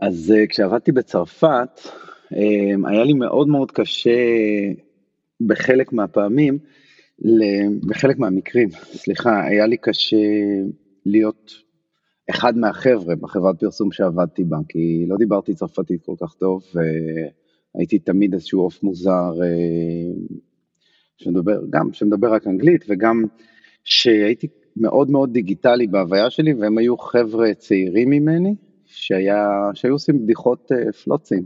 אז uh, כשעבדתי בצרפת, um, היה לי מאוד מאוד קשה בחלק מהפעמים, בחלק מהמקרים, סליחה, היה לי קשה להיות אחד מהחבר'ה בחברת פרסום שעבדתי בה, כי לא דיברתי צרפתית כל כך טוב, והייתי תמיד איזשהו עוף מוזר, uh, שמדבר, גם שמדבר רק אנגלית, וגם שהייתי מאוד מאוד דיגיטלי בהוויה שלי, והם היו חבר'ה צעירים ממני, שהיה, שהיו עושים בדיחות uh, פלוצים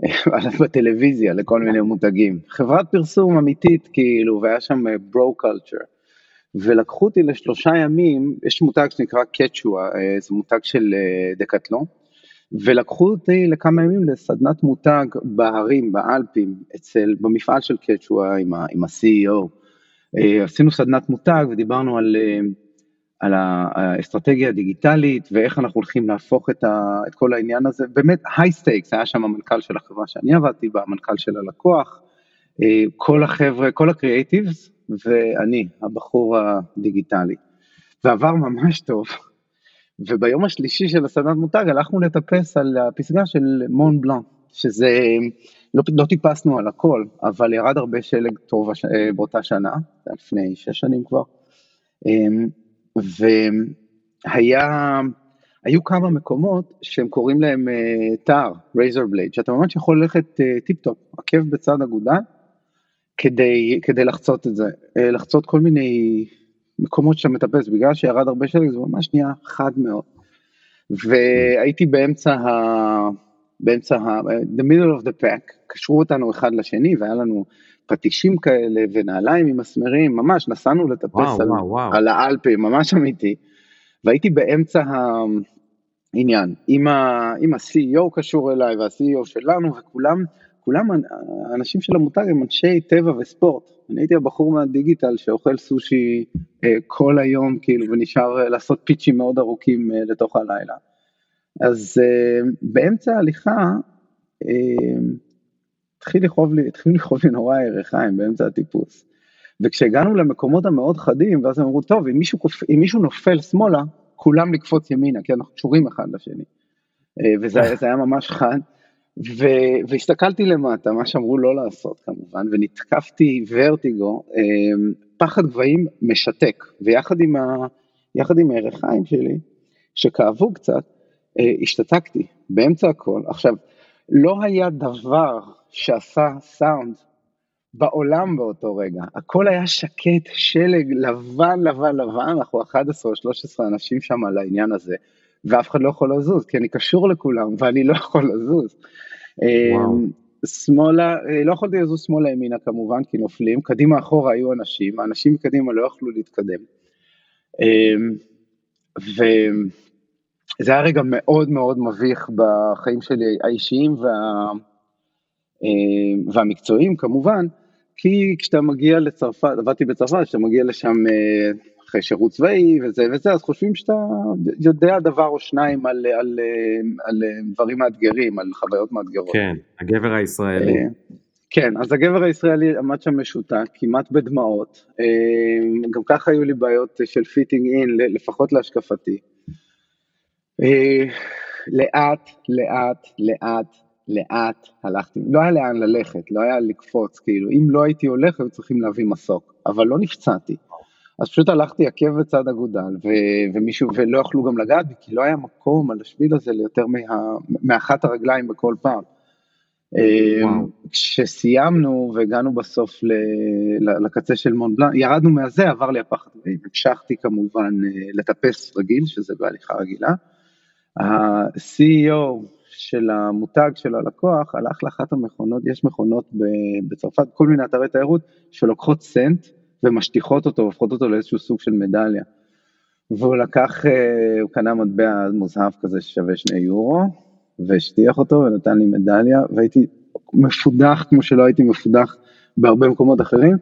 בטלוויזיה לכל מיני מותגים. חברת פרסום אמיתית כאילו, והיה שם ברו uh, קולצ'ר. ולקחו אותי לשלושה ימים, יש מותג שנקרא קצ'ואה, uh, זה מותג של uh, דקטלון, ולקחו אותי לכמה ימים לסדנת מותג בהרים, באלפים, אצל, במפעל של קצ'ואה עם, עם ה-CEO. Uh, עשינו סדנת מותג ודיברנו על... על האסטרטגיה הדיגיטלית ואיך אנחנו הולכים להפוך את, ה, את כל העניין הזה, באמת high stakes, היה שם המנכ"ל של החברה שאני עבדתי בה, המנכ"ל של הלקוח, אה, כל החבר'ה, כל ה creatives ואני, הבחור הדיגיטלי. ועבר ממש טוב, וביום השלישי של הסדנת מותג הלכנו לטפס על הפסגה של מון בלאן, שזה, לא, לא טיפסנו על הכל, אבל ירד הרבה שלג טוב אה, באותה שנה, לפני שש שנים כבר. והיה, היו כמה מקומות שהם קוראים להם אה, razor blade, שאתה ממש יכול ללכת אה, טיפ-טופ, עקב בצד אגודל, כדי, כדי לחצות את זה, אה, לחצות כל מיני מקומות שאתה מטפס, בגלל שירד הרבה שלג זה ממש נהיה חד מאוד. והייתי באמצע ה... באמצע ה... the middle of the pack, קשרו אותנו אחד לשני והיה לנו פטישים כאלה ונעליים עם מסמרים, ממש נסענו לטפס וואו, על, וואו, וואו. על האלפים, ממש אמיתי. והייתי באמצע העניין, עם, ה, עם ה-CEO קשור אליי וה-CEO שלנו וכולם, כולם האנשים של המותג הם אנשי טבע וספורט. אני הייתי הבחור מהדיגיטל שאוכל סושי אה, כל היום כאילו ונשאר אה, לעשות פיצ'ים מאוד ארוכים אה, לתוך הלילה. אז אה, באמצע ההליכה, אה, התחיל לכאוב לי, התחיל לכאוב לי נורא הירכיים באמצע הטיפוס. וכשהגענו למקומות המאוד חדים, ואז הם אמרו, טוב, אם מישהו, אם מישהו נופל שמאלה, כולם לקפוץ ימינה, כי אנחנו קשורים אחד לשני. אה, וזה היה ממש חד. ו, והסתכלתי למטה, מה שאמרו לא לעשות כמובן, ונתקפתי ורטיגו, אה, פחד גבהים משתק, ויחד עם, ה, עם הירכיים שלי, שכאבו קצת, אה, השתתקתי באמצע הכל. עכשיו, לא היה דבר שעשה סאונד בעולם באותו רגע. הכל היה שקט, שלג, לבן, לבן, לבן, אנחנו 11 או 13 אנשים שם על העניין הזה, ואף אחד לא יכול לזוז, כי אני קשור לכולם, ואני לא יכול לזוז. אמ, שמאלה, אה, לא יכולתי לזוז שמאלה ימינה כמובן, כי נופלים, קדימה אחורה היו אנשים, האנשים מקדימה לא יכלו להתקדם. אמ, וזה היה רגע מאוד מאוד מביך בחיים שלי האישיים וה... אה, והמקצועיים כמובן, כי כשאתה מגיע לצרפת, עבדתי בצרפת, כשאתה מגיע לשם אה, אחרי שירות צבאי וזה וזה, אז חושבים שאתה יודע דבר או שניים על, על, על, על דברים מאתגרים, על חוויות מאתגרות. כן, הגבר הישראלי. אה, כן, אז הגבר הישראלי עמד שם משותק, כמעט בדמעות, גם ככה היו לי בעיות של fitting in, לפחות להשקפתי. לאט, לאט, לאט, לאט הלכתי, לא היה לאן ללכת, לא היה לקפוץ, כאילו, אם לא הייתי הולך היו צריכים להביא מסוק, אבל לא נפצעתי. אז פשוט הלכתי עקב בצד אגודל, ו- ומישהו, ולא יכלו גם לגעת בי, כי לא היה מקום על השביל הזה ליותר מה- מאחת הרגליים בכל פעם. אמ, כשסיימנו והגענו בסוף ל- לקצה של מון בלאן, ירדנו מהזה, עבר לי הפחד, המשכתי כמובן אה, לטפס רגיל, שזה בהליכה רגילה. ה-CEO של המותג של הלקוח הלך לאחת המכונות, יש מכונות בצרפת, כל מיני אתרי תיירות שלוקחות סנט ומשטיחות אותו, הופכות אותו לאיזשהו סוג של מדליה. והוא לקח, אה, הוא קנה מטבע מוזהב כזה ששווה שני יורו, והשטיח אותו ונתן לי מדליה, והייתי מפודח כמו שלא הייתי מפודח בהרבה מקומות אחרים.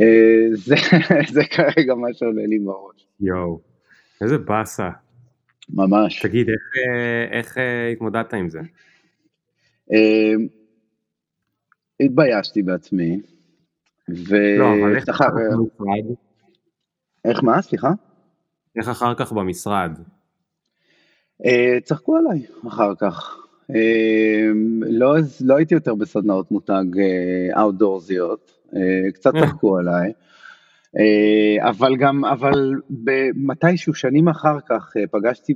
אה, זה, זה כרגע מה שעולה לי בראש. יואו, איזה באסה. ממש. תגיד, איך, אה, איך אה, התמודדת עם זה? אמ, התביישתי בעצמי. ו... לא, אבל איך אחר כך במשרד? איך מה? סליחה? איך אחר כך במשרד? Uh, צחקו עליי אחר כך. Uh, לא, לא הייתי יותר בסדנאות מותג אאוטדורזיות, קצת צחקו עליי. Uh, אבל גם, אבל מתישהו שנים אחר כך uh, פגשתי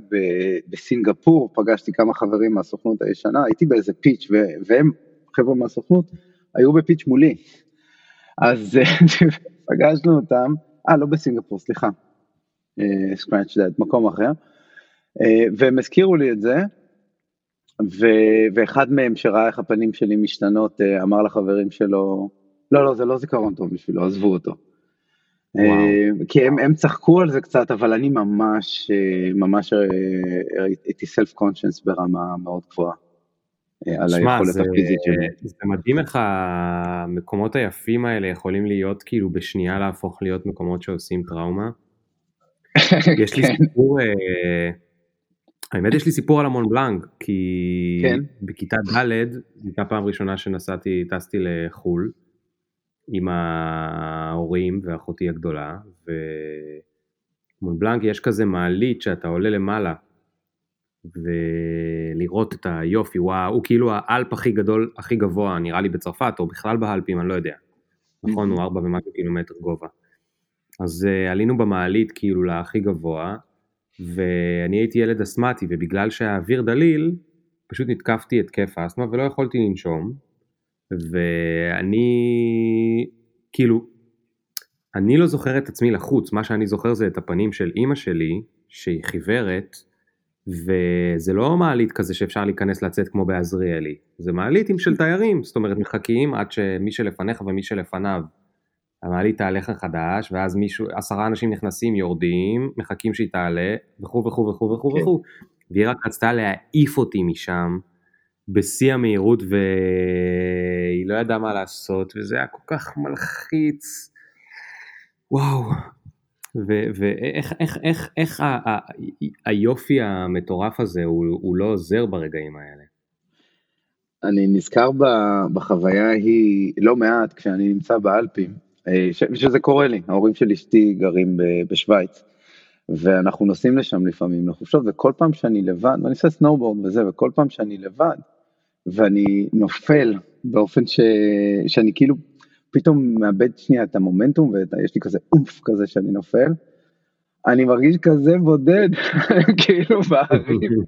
בסינגפור, פגשתי כמה חברים מהסוכנות הישנה, הייתי באיזה פיץ' והם, חבר'ה מהסוכנות, היו בפיץ' מולי. אז פגשנו אותם, אה לא בסינגפור, סליחה, סקראנץ' דאט, מקום אחר, אה, והם הזכירו לי את זה, ו, ואחד מהם שראה איך הפנים שלי משתנות אה, אמר לחברים שלו, לא לא זה לא זיכרון טוב בשבילו, עזבו אותו. אה, כי הם, הם צחקו על זה קצת, אבל אני ממש, ממש הייתי סלף קונשנס ברמה מאוד גבוהה. על שמה, היכולת הפיזית שלי. זה מדהים איך המקומות היפים האלה יכולים להיות כאילו בשנייה להפוך להיות מקומות שעושים טראומה. יש לי כן. סיפור, אה, האמת יש לי סיפור על המון בלנק, כי כן. בכיתה ד', הייתה פעם ראשונה שנסעתי, טסתי לחו"ל עם ההורים ואחותי הגדולה, ומונבלנק יש כזה מעלית שאתה עולה למעלה, ולראות את היופי, וואו, הוא כאילו האלפ הכי גדול, הכי גבוה, נראה לי בצרפת, או בכלל באלפים, אני לא יודע. נכון, הוא ארבע ומשהו קילומטר גובה. אז uh, עלינו במעלית כאילו להכי גבוה, ואני הייתי ילד אסמטי, ובגלל שהאוויר דליל, פשוט נתקפתי התקף אסתמה ולא יכולתי לנשום, ואני, כאילו, אני לא זוכר את עצמי לחוץ, מה שאני זוכר זה את הפנים של אימא שלי, שהיא חיוורת, וזה לא מעלית כזה שאפשר להיכנס לצאת כמו בעזריאלי, זה מעלית עם של תיירים, זאת אומרת מחכים עד שמי שלפניך ומי שלפניו. המעלית תעלה חדש, ואז מישהו, עשרה אנשים נכנסים, יורדים, מחכים שהיא תעלה, וכו' וכו' וכו' וכו' כן. וכו', והיא רק רצתה להעיף אותי משם, בשיא המהירות, והיא לא ידעה מה לעשות, וזה היה כל כך מלחיץ, וואו. ואיך איך, איך, איך ה, ה, היופי המטורף הזה הוא, הוא לא עוזר ברגעים האלה? אני נזכר בחוויה ההיא לא מעט כשאני נמצא באלפים, אה, שזה קורה לי, ההורים של אשתי גרים בשוויץ, ואנחנו נוסעים לשם לפעמים לחופשות, וכל פעם שאני לבד, ואני עושה סנואובורד וזה, וכל פעם שאני לבד, ואני נופל באופן ש... שאני כאילו פתאום מאבד שנייה את המומנטום, ויש לי כזה oomph כזה שאני נופל, אני מרגיש כזה בודד, כאילו בערים,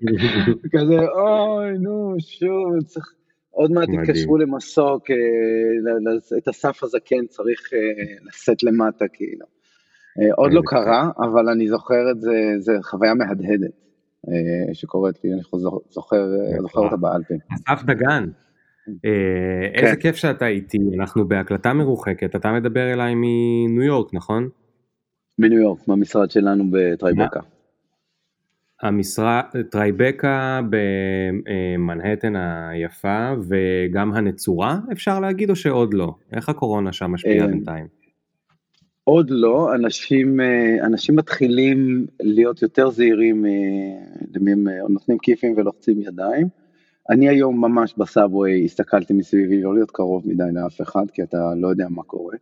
כזה אוי נו שוב, צריך... עוד מעט יתקשרו למסוק, אה, את הסף הזה כן צריך אה, לשאת למטה, כאילו. אה, עוד לא קרה, אבל אני זוכר את זה, זה חוויה מהדהדת שקורית לי, אני זוכר, זוכר אותה באלפים. אסף דגן, איזה כן. כיף שאתה איתי, אנחנו בהקלטה מרוחקת, אתה מדבר אליי מניו יורק, נכון? מניו יורק, מהמשרד שלנו בטרייבקה. המשרה, טרייבקה במנהטן היפה וגם הנצורה אפשר להגיד או שעוד לא? איך הקורונה שם משפיעה אה, בינתיים? עוד לא, אנשים, אה, אנשים מתחילים להיות יותר זהירים, אה, נותנים כיפים ולוחצים ידיים. אני היום ממש ב-subway הסתכלתי מסביבי לא להיות קרוב מדי לאף אחד כי אתה לא יודע מה קורה.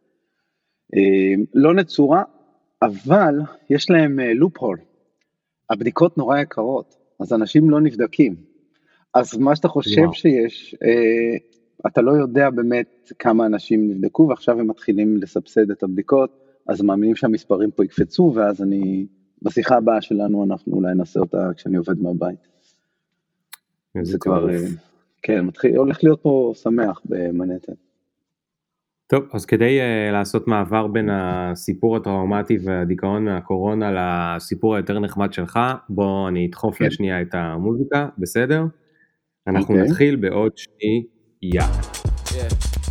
לא נצורה, אבל יש להם לופ הול. הבדיקות נורא יקרות, אז אנשים לא נבדקים. אז מה שאתה חושב וואו. שיש, אה, אתה לא יודע באמת כמה אנשים נבדקו, ועכשיו הם מתחילים לסבסד את הבדיקות, אז מאמינים שהמספרים פה יקפצו, ואז אני, בשיחה הבאה שלנו אנחנו אולי נעשה אותה כשאני עובד מהבית. זה כבר, אה, כן, מתחיל, הולך להיות פה שמח במנהטן. טוב, אז כדי uh, לעשות מעבר בין הסיפור הטראומטי והדיכאון מהקורונה לסיפור היותר נחמד שלך, בוא אני אדחוף כן. לשנייה את המוזיקה, בסדר? אנחנו okay. אוקיי. נתחיל בעוד שנייה. Yeah.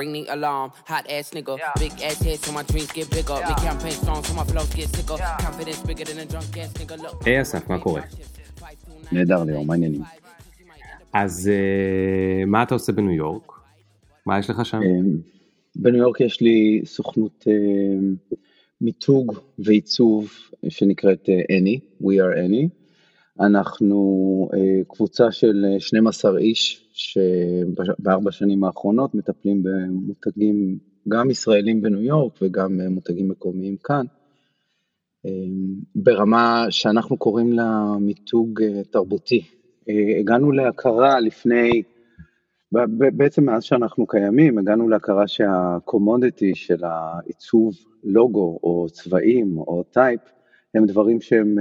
Ring the alarm, hot ass nigga. Yeah. Big ass head so my dreams get bigger. Yeah. Make campaign strong so my flows get sicker. Yeah. Confidence bigger than a drunk ass nigga. Look. היי אסף, מה קורה? נהדר ליאור, מה העניינים? אז uh, מה אתה עושה בניו יורק? מה יש לך שם? Um, בניו יורק יש לי סוכנות uh, מיתוג ועיצוב שנקראת uh, We are Any. אנחנו uh, קבוצה של 12 איש שבארבע שנים האחרונות מטפלים במותגים גם ישראלים בניו יורק וגם מותגים מקומיים כאן, ברמה שאנחנו קוראים לה מיתוג תרבותי. הגענו להכרה לפני, בעצם מאז שאנחנו קיימים, הגענו להכרה שה-commodity של העיצוב לוגו או צבעים או type, הם דברים שהם,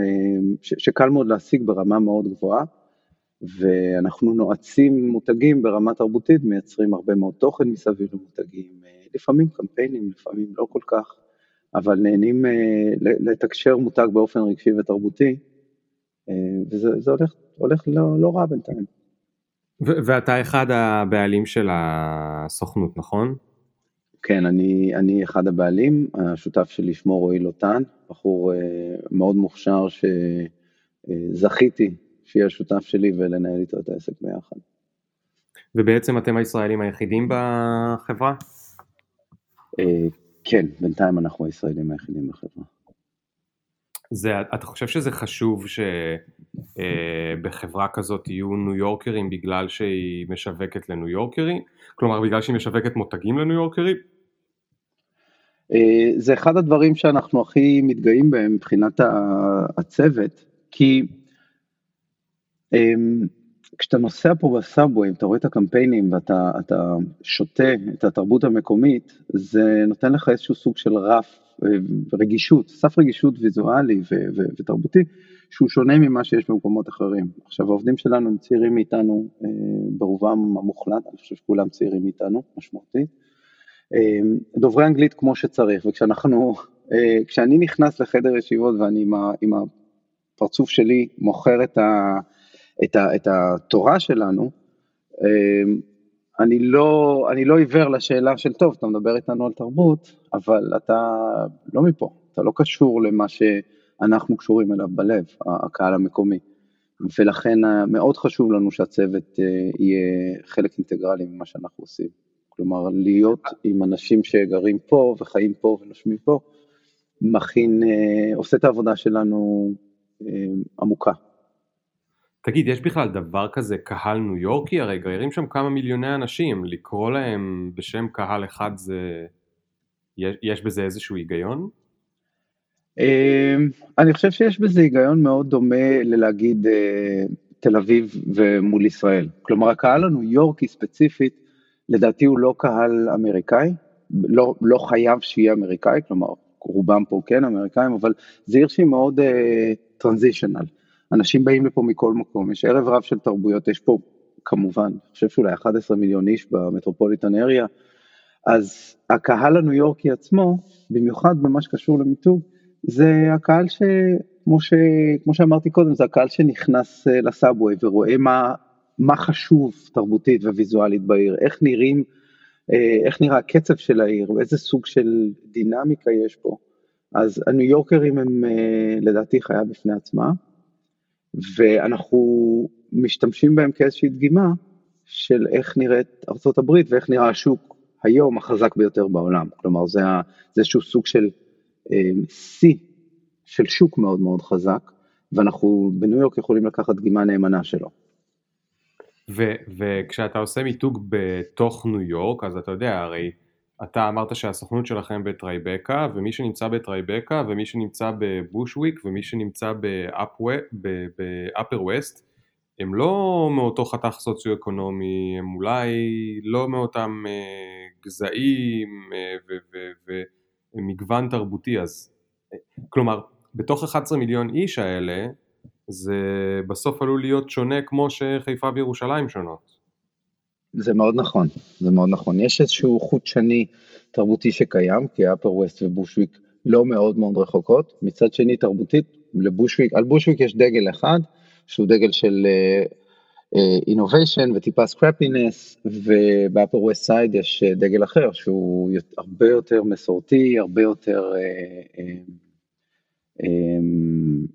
שקל מאוד להשיג ברמה מאוד גבוהה, ואנחנו נוגעים מותגים ברמה תרבותית, מייצרים הרבה מאוד תוכן מסביב למותגים, לפעמים קמפיינים, לפעמים לא כל כך, אבל נהנים לתקשר מותג באופן רגשי ותרבותי, וזה הולך, הולך לא, לא רע בינתיים. ואתה אחד הבעלים של הסוכנות, נכון? כן, אני, אני אחד הבעלים, השותף שלי שמו רועי לוטן, בחור מאוד מוכשר שזכיתי שיהיה שותף שלי ולנהל איתו את העסק ביחד. ובעצם אתם הישראלים היחידים בחברה? כן, בינתיים אנחנו הישראלים היחידים בחברה. זה, אתה חושב שזה חשוב שבחברה כזאת יהיו ניו יורקרים בגלל שהיא משווקת לניו יורקרים? כלומר בגלל שהיא משווקת מותגים לניו יורקרים? זה אחד הדברים שאנחנו הכי מתגאים בהם מבחינת הצוות, כי כשאתה נוסע פה בסאבווי, אתה רואה את הקמפיינים ואתה שותה את התרבות המקומית, זה נותן לך איזשהו סוג של רף רגישות, סף רגישות ויזואלי ותרבותי, שהוא שונה ממה שיש במקומות אחרים. עכשיו העובדים שלנו הם צעירים מאיתנו, ברובם המוחלט, אני חושב שכולם צעירים מאיתנו, משמעותית. דוברי אנגלית כמו שצריך, וכשאנחנו, כשאני נכנס לחדר ישיבות ואני עם הפרצוף שלי מוכר את ה... את, ה, את התורה שלנו, אני לא, אני לא עיוור לשאלה של טוב, אתה מדבר איתנו על תרבות, אבל אתה לא מפה, אתה לא קשור למה שאנחנו קשורים אליו בלב, הקהל המקומי. ולכן מאוד חשוב לנו שהצוות יהיה חלק אינטגרלי ממה שאנחנו עושים. כלומר, להיות עם אנשים שגרים פה וחיים פה ונושמים פה, מכין, עושה את העבודה שלנו עמוקה. תגיד, יש בכלל דבר כזה קהל ניו יורקי? הרי גרים שם כמה מיליוני אנשים, לקרוא להם בשם קהל אחד זה... יש בזה איזשהו היגיון? אני חושב שיש בזה היגיון מאוד דומה ללהגיד תל אביב ומול ישראל. כלומר, הקהל הניו יורקי ספציפית, לדעתי הוא לא קהל אמריקאי, לא, לא חייב שיהיה אמריקאי, כלומר, רובם פה כן אמריקאים, אבל זה עיר שהיא מאוד טרנזישנל. Uh, אנשים באים לפה מכל מקום, יש ערב רב של תרבויות, יש פה כמובן, אני חושב שאולי 11 מיליון איש במטרופוליטן אריה, אז הקהל הניו יורקי עצמו, במיוחד במה שקשור למיתוג, זה הקהל שכמו ש... כמו שאמרתי קודם, זה הקהל שנכנס אה, לסאבווי ורואה מה, מה חשוב תרבותית וויזואלית בעיר, איך נראים, אה, איך נראה הקצב של העיר, ואיזה סוג של דינמיקה יש פה. אז הניו יורקרים הם אה, לדעתי חיה בפני עצמה. ואנחנו משתמשים בהם כאיזושהי דגימה של איך נראית ארה"ב ואיך נראה השוק היום החזק ביותר בעולם. כלומר, זה, איזשהו סוג של שיא אה, של שוק מאוד מאוד חזק, ואנחנו בניו יורק יכולים לקחת דגימה נאמנה שלו. ו- וכשאתה עושה מיתוג בתוך ניו יורק, אז אתה יודע, הרי אתה אמרת שהסוכנות שלכם בטרייבקה, ומי שנמצא בטרייבקה, ומי שנמצא בבושוויק, ומי שנמצא באפר ווסט, הם לא מאותו חתך סוציו-אקונומי, הם אולי לא מאותם uh, גזעים uh, ומגוון תרבותי, אז כלומר, בתוך 11 מיליון איש האלה, זה בסוף עלול להיות שונה כמו שחיפה וירושלים שונות. זה מאוד נכון, זה מאוד נכון. יש איזשהו חוט שני תרבותי שקיים, כי אפר ווסט ובושוויק לא מאוד מאוד רחוקות. מצד שני תרבותית, לבושוויק, על בושוויק יש דגל אחד, שהוא דגל של innovation uh, uh, וטיפה scrappiness, ובאפר ווסט סייד יש uh, דגל אחר, שהוא הרבה יותר מסורתי, הרבה יותר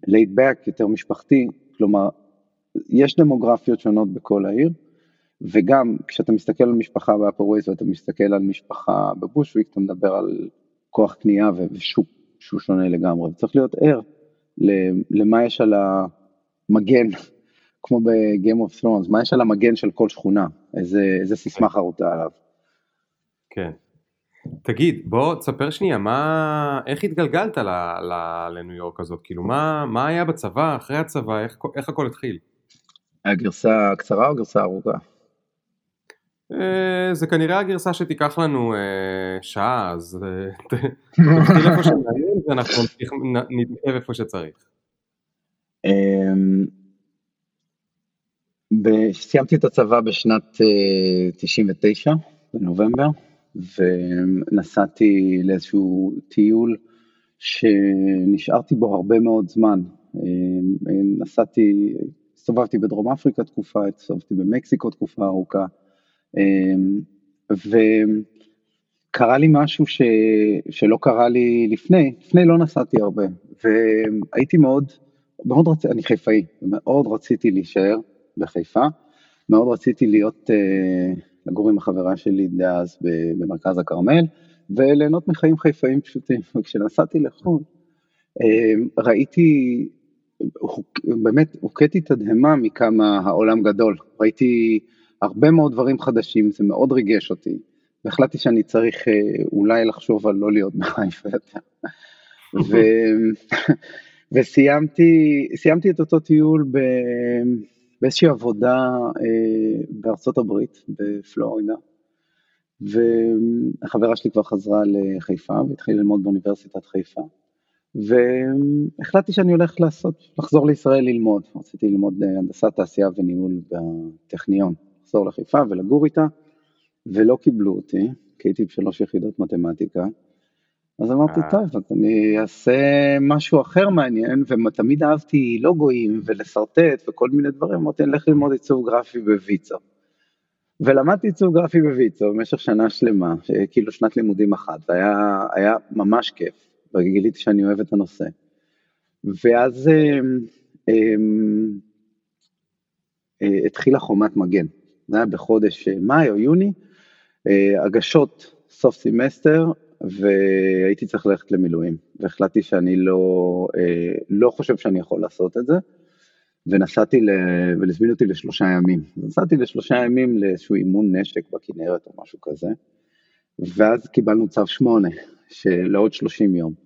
laid uh, back, uh, um, יותר משפחתי, כלומר, יש דמוגרפיות שונות בכל העיר. וגם כשאתה מסתכל על משפחה באפר ווסט ואתה מסתכל על משפחה בבושוויק, אתה מדבר על כוח קנייה ושוק שהוא שונה לגמרי, וצריך להיות ער למה יש על המגן, כמו ב-game of thrones, מה יש על המגן של כל שכונה, איזה, איזה סיסמה חרוטה עליו. כן. תגיד, בוא תספר שנייה, מה, איך התגלגלת ל, ל, לניו יורק הזאת? כאילו, מה, מה היה בצבא, אחרי הצבא, איך, איך הכל התחיל? הגרסה הקצרה או הגרסה הארוכה? אה, זה כנראה הגרסה שתיקח לנו אה, שעה, אז אה, תתחיל איפה שמעניין ואנחנו נתנתב איפה שצריך. אמ, סיימתי את הצבא בשנת 99, בנובמבר, ונסעתי לאיזשהו טיול שנשארתי בו הרבה מאוד זמן. נסעתי, הסתובבתי בדרום אפריקה תקופה, הסתובבתי במקסיקו תקופה ארוכה, וקרה לי משהו ש... שלא קרה לי לפני, לפני לא נסעתי הרבה, והייתי מאוד, מאוד רציתי, אני חיפאי, מאוד רציתי להישאר בחיפה, מאוד רציתי להיות, אה, לגור עם החברה שלי דאז במרכז הכרמל, וליהנות מחיים חיפאים פשוטים, וכשנסעתי לחו"ל, אה, ראיתי, באמת הוכיתי תדהמה מכמה העולם גדול, ראיתי הרבה מאוד דברים חדשים, זה מאוד ריגש אותי, והחלטתי שאני צריך אה, אולי לחשוב על לא להיות בחיפה יותר. ו... וסיימתי את אותו טיול ב... באיזושהי עבודה אה, בארצות הברית, בפלורידה, והחברה שלי כבר חזרה לחיפה והתחילה ללמוד באוניברסיטת חיפה, והחלטתי שאני הולך לעשות, לחזור לישראל ללמוד, רציתי ללמוד הנדסת תעשייה וניהול בטכניון. לחזור לחיפה ולגור איתה, ולא קיבלו אותי, כי הייתי בשלוש יחידות מתמטיקה. אז אמרתי, אה. טוב, אז אני אעשה משהו אחר מעניין, ותמיד אהבתי לוגויים ולשרטט וכל מיני דברים, אמרתי, אני אלך ללמוד עיצוב גרפי בוויצו. ולמדתי עיצוב גרפי בוויצו במשך שנה שלמה, כאילו שנת לימודים אחת, והיה ממש כיף, וגיליתי שאני אוהב את הנושא. ואז אה, אה, אה, התחילה חומת מגן. זה היה בחודש אה, מאי או יוני, אה, הגשות סוף סמסטר, והייתי צריך ללכת למילואים, והחלטתי שאני לא, אה, לא חושב שאני יכול לעשות את זה, ונסעתי, ל... ולזמין אותי לשלושה ימים. נסעתי לשלושה ימים לאיזשהו אימון נשק בכנרת או משהו כזה, ואז קיבלנו צו שמונה, לעוד שלושים יום.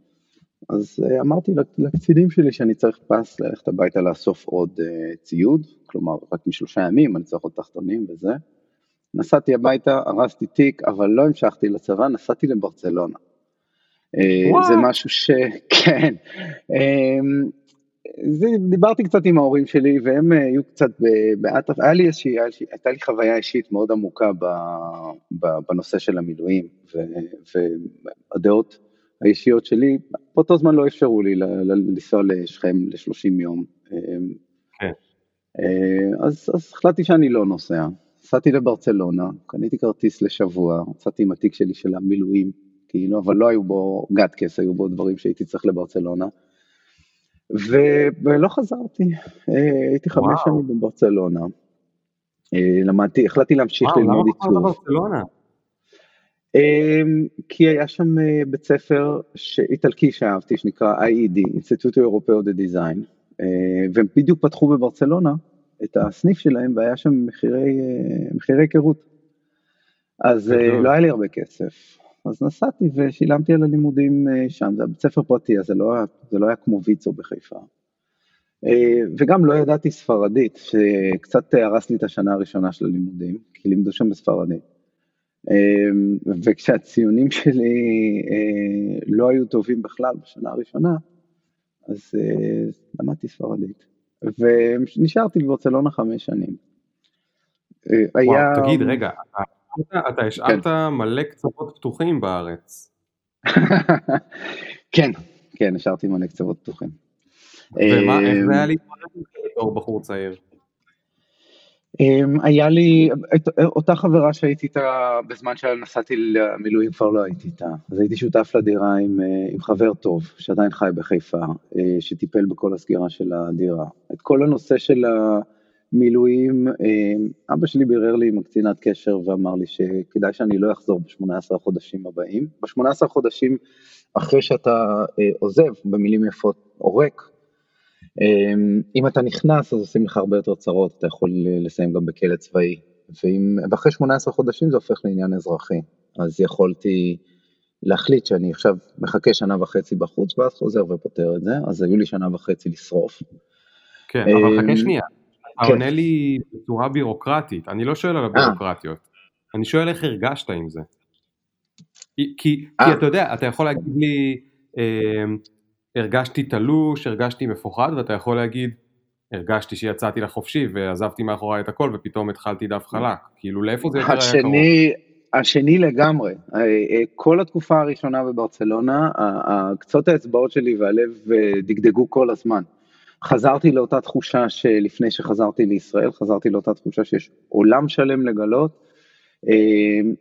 אז אמרתי לקצינים שלי שאני צריך פס ללכת הביתה לאסוף עוד ציוד, כלומר רק משלושה ימים, אני צריך עוד תחתונים וזה. נסעתי הביתה, הרסתי תיק, אבל לא המשכתי לצבא, נסעתי לברצלונה. וואו. אה, זה משהו ש... כן. אמ, זה, דיברתי קצת עם ההורים שלי והם אה, היו קצת באטרף, היה לי איזושהי, הייתה לי חוויה אישית מאוד עמוקה ב, ב, בנושא של המילואים והדעות האישיות שלי, באותו זמן לא אפשרו לי לנסוע לשכם ל-30 יום. אמ, אה, אז, אז החלטתי שאני לא נוסע. נסעתי לברצלונה, קניתי כרטיס לשבוע, נסעתי עם התיק שלי של המילואים, כאילו, אבל לא היו בו גטקס, היו בו דברים שהייתי צריך לברצלונה. ו... ולא חזרתי, אה, הייתי חמש שנים בברצלונה. אה, למדתי, החלטתי להמשיך ללמוד עיצוב. וואו, למה בחרת בברצלונה? כי היה שם בית ספר איטלקי שאהבתי, שנקרא IED, Europeo de Design, אה, והם בדיוק פתחו בברצלונה את הסניף שלהם והיה שם מחירי, אה, מחירי היכרות. אז אה, לא היה לי הרבה כסף, אז נסעתי ושילמתי על הלימודים שם, זה היה בית ספר פרטי, אז זה לא, זה לא היה כמו ויצו בחיפה. וגם לא ידעתי ספרדית, שקצת הרס לי את השנה הראשונה של הלימודים, כי לימדו שם בספרדית. וכשהציונים שלי לא היו טובים בכלל בשנה הראשונה, אז uh, למדתי ספרדית, ונשארתי בברצלונה חמש שנים. Uh, וואו, היה... תגיד, רגע, אתה, אתה השארת כן. מלא קצוות פתוחים בארץ. כן, כן, השארתי מלא קצוות פתוחים. ומה, איך זה היה להתמודד בתור בחור צעיר? אמ, היה לי, אותה חברה שהייתי איתה בזמן שנסעתי למילואים כבר לא הייתי איתה, אז הייתי שותף לדירה עם, אה, עם חבר טוב שעדיין חי בחיפה, אה, שטיפל בכל הסגירה של הדירה. את כל הנושא של המילואים, אה, אבא שלי בירר לי עם הקצינת קשר ואמר לי שכדאי שאני לא אחזור ב-18 החודשים הבאים. ב-18 חודשים אחרי שאתה עוזב, במילים יפות, עורק, אמ, אם אתה נכנס אז עושים לך הרבה יותר צרות, אתה יכול לסיים גם בכלא צבאי, ואם, ואחרי 18 חודשים זה הופך לעניין אזרחי, אז יכולתי להחליט שאני עכשיו מחכה שנה וחצי בחוץ ואז חוזר ופותר את זה, אז היו לי שנה וחצי לשרוף. כן, אבל חכה שנייה, אתה כן. עונה לי בצורה בירוקרטית, אני לא שואל על הבירוקרטיות, אני שואל איך הרגשת עם זה. כי, כי אתה יודע, אתה יכול להגיד לי, אה, הרגשתי תלוש, הרגשתי מפוחד, ואתה יכול להגיד, הרגשתי שיצאתי לחופשי ועזבתי מאחוריי את הכל ופתאום התחלתי דף חלק, כאילו לאיפה זה יותר היה קרוב? השני לגמרי, אה, אה, כל התקופה הראשונה בברצלונה, קצות האצבעות שלי והלב אה, דגדגו כל הזמן. חזרתי לאותה תחושה שלפני שחזרתי לישראל, חזרתי לאותה תחושה שיש עולם שלם לגלות,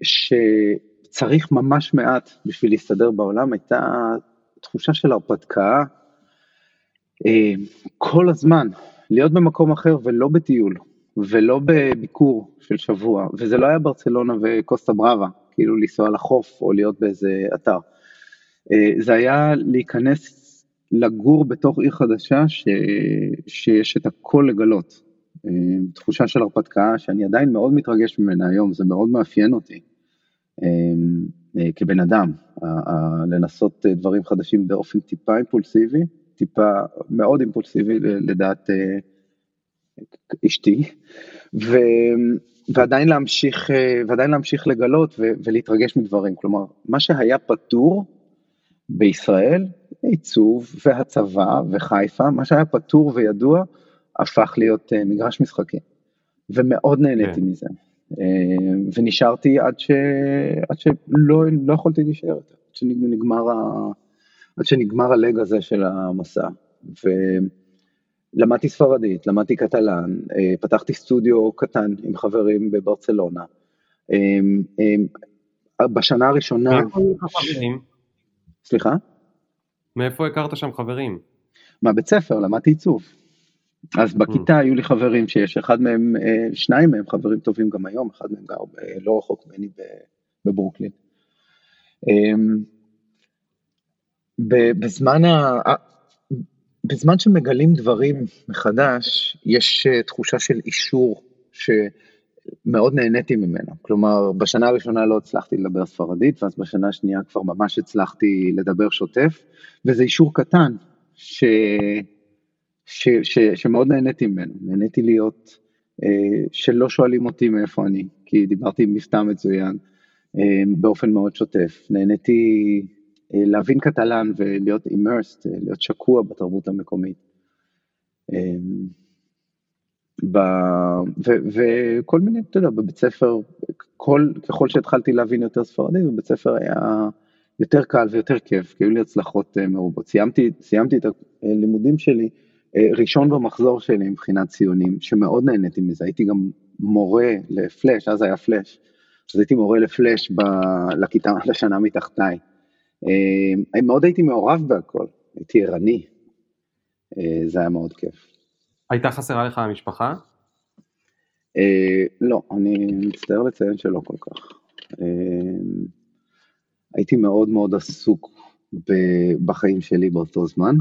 שצריך ממש מעט בשביל להסתדר בעולם, הייתה תחושה של הרפתקה כל הזמן, להיות במקום אחר ולא בטיול, ולא בביקור של שבוע, וזה לא היה ברצלונה וקוסטה בראבה, כאילו לנסוע לחוף או להיות באיזה אתר. אה, זה היה להיכנס לגור בתוך עיר חדשה ש... שיש את הכל לגלות. אה, תחושה של הרפתקה שאני עדיין מאוד מתרגש ממנה היום, זה מאוד מאפיין אותי אה, כבן אדם, לנסות דברים חדשים באופן טיפה אימפולסיבי, טיפה מאוד אימפולסיבי לדעת אשתי, ו, ועדיין, להמשיך, ועדיין להמשיך לגלות ו, ולהתרגש מדברים. כלומר, מה שהיה פתור בישראל, עיצוב והצבא וחיפה, מה שהיה פתור וידוע, הפך להיות אה, מגרש משחקים. ומאוד נהניתי כן. מזה. אה, ונשארתי עד, ש... עד שלא לא יכולתי להישאר עד שנגמר, ה... עד שנגמר הלג הזה של המסע. ו... למדתי ספרדית, למדתי קטלן, אה, פתחתי סטודיו קטן עם חברים בברצלונה. אה, בשנה הראשונה... מאיפה היו לך חברים? סליחה? מאיפה הכרת שם חברים? מהבית ספר, למדתי עיצוב. אז בכיתה היו לי חברים שיש אחד מהם, שניים מהם חברים טובים גם היום, אחד מהם גר לא רחוק ממני בברוקלין. בזמן ה... בזמן שמגלים דברים מחדש, יש אה, תחושה של אישור שמאוד נהניתי ממנו. כלומר, בשנה הראשונה לא הצלחתי לדבר ספרדית, ואז בשנה השנייה כבר ממש הצלחתי לדבר שוטף, וזה אישור קטן ש... ש... ש... שמאוד נהניתי ממנו. נהניתי להיות, אה, שלא שואלים אותי מאיפה אני, כי דיברתי עם מבטא מצוין, אה, באופן מאוד שוטף. נהניתי אה, להבין קטלן ולהיות immersed, אה, להיות שקוע בתרבות המקומית. אה, ב... ו... וכל מיני, אתה יודע, בבית ספר, כל, ככל שהתחלתי להבין יותר ספרדית, בבית ספר היה יותר קל ויותר כיף, כי היו לי הצלחות מרובות. סיימתי, סיימתי את הלימודים שלי ראשון במחזור שלי מבחינת ציונים, שמאוד נהניתי מזה, הייתי גם מורה לפלאש, אז היה פלאש, אז הייתי מורה לפלאש ב... לכיתה, לשנה מתחתיי. אה, מאוד הייתי מעורב בהכל, הייתי ערני, אה, זה היה מאוד כיף. הייתה חסרה לך המשפחה? אה, לא, אני מצטער לציין שלא כל כך. הייתי מאוד מאוד עסוק בחיים שלי באותו זמן.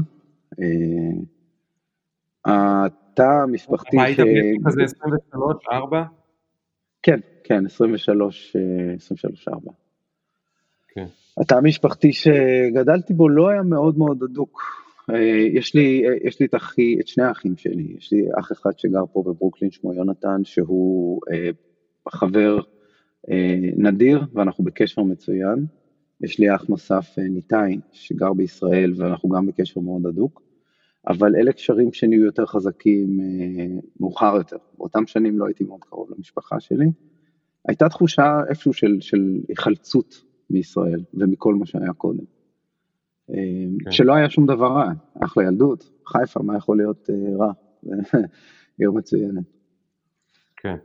התא המשפחתי... היית בעצם כזה 23-4? כן, כן, 23, 23-4. כן. התא המשפחתי שגדלתי בו לא היה מאוד מאוד הדוק. אה, יש לי, אה, יש לי את, אחי, את שני האחים שלי, יש לי אח אחד שגר פה בברוקלין שמו יונתן, שהוא אה, חבר נדיר ואנחנו בקשר מצוין. יש לי אח נוסף ניתאי שגר בישראל ואנחנו גם בקשר מאוד הדוק, אבל אלה קשרים שנהיו יותר חזקים מאוחר יותר. באותם שנים לא הייתי מאוד קרוב למשפחה שלי. הייתה תחושה איפשהו של, של היחלצות מישראל ומכל מה שהיה קודם. כן. שלא היה שום דבר רע, אחלה ילדות, חיפה, מה יכול להיות uh, רע? עיר מצוינת. כן.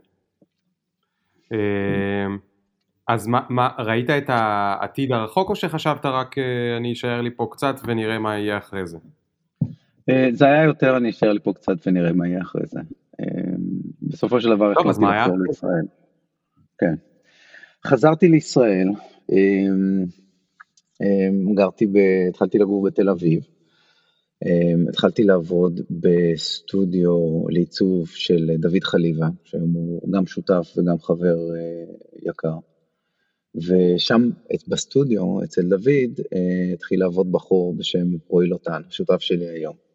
אז מה, מה, ראית את העתיד הרחוק או שחשבת רק אה, אני אשאר לי פה קצת ונראה מה יהיה אחרי זה? אה, זה היה יותר אני אשאר לי פה קצת ונראה מה יהיה אחרי זה. אמ, בסופו של דבר החלטתי לחזור לישראל. כן. חזרתי לישראל, אמ, גרתי, ב, התחלתי לגור בתל אביב, התחלתי לעבוד בסטודיו לעיצוב של דוד חליבה, שהיום הוא גם שותף וגם חבר אה, יקר. ושם בסטודיו אצל דוד התחיל לעבוד בחור בשם רועי לוטן, שותף שלי היום.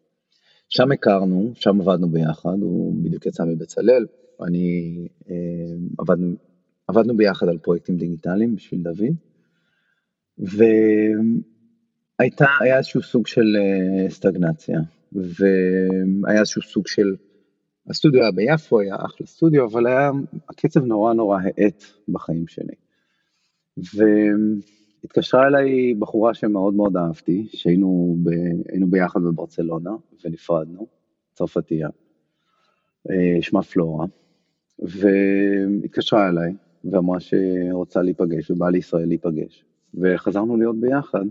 שם הכרנו, שם עבדנו ביחד, הוא בדיוק יצא מבצלאל, אני, עבדנו, עבדנו ביחד על פרויקטים דיגיטליים בשביל דוד, והיה איזשהו סוג של סטגנציה, והיה איזשהו סוג של, הסטודיו היה ביפו, היה אחלה סטודיו, אבל היה, הקצב נורא נורא האט בחיים שלי. והתקשרה אליי בחורה שמאוד מאוד אהבתי, שהיינו ב, ביחד בברצלונה ונפרדנו, צרפתייה, אה, שמה פלורה, והתקשרה אליי ואמרה שרוצה להיפגש ובאה לישראל להיפגש, וחזרנו להיות ביחד.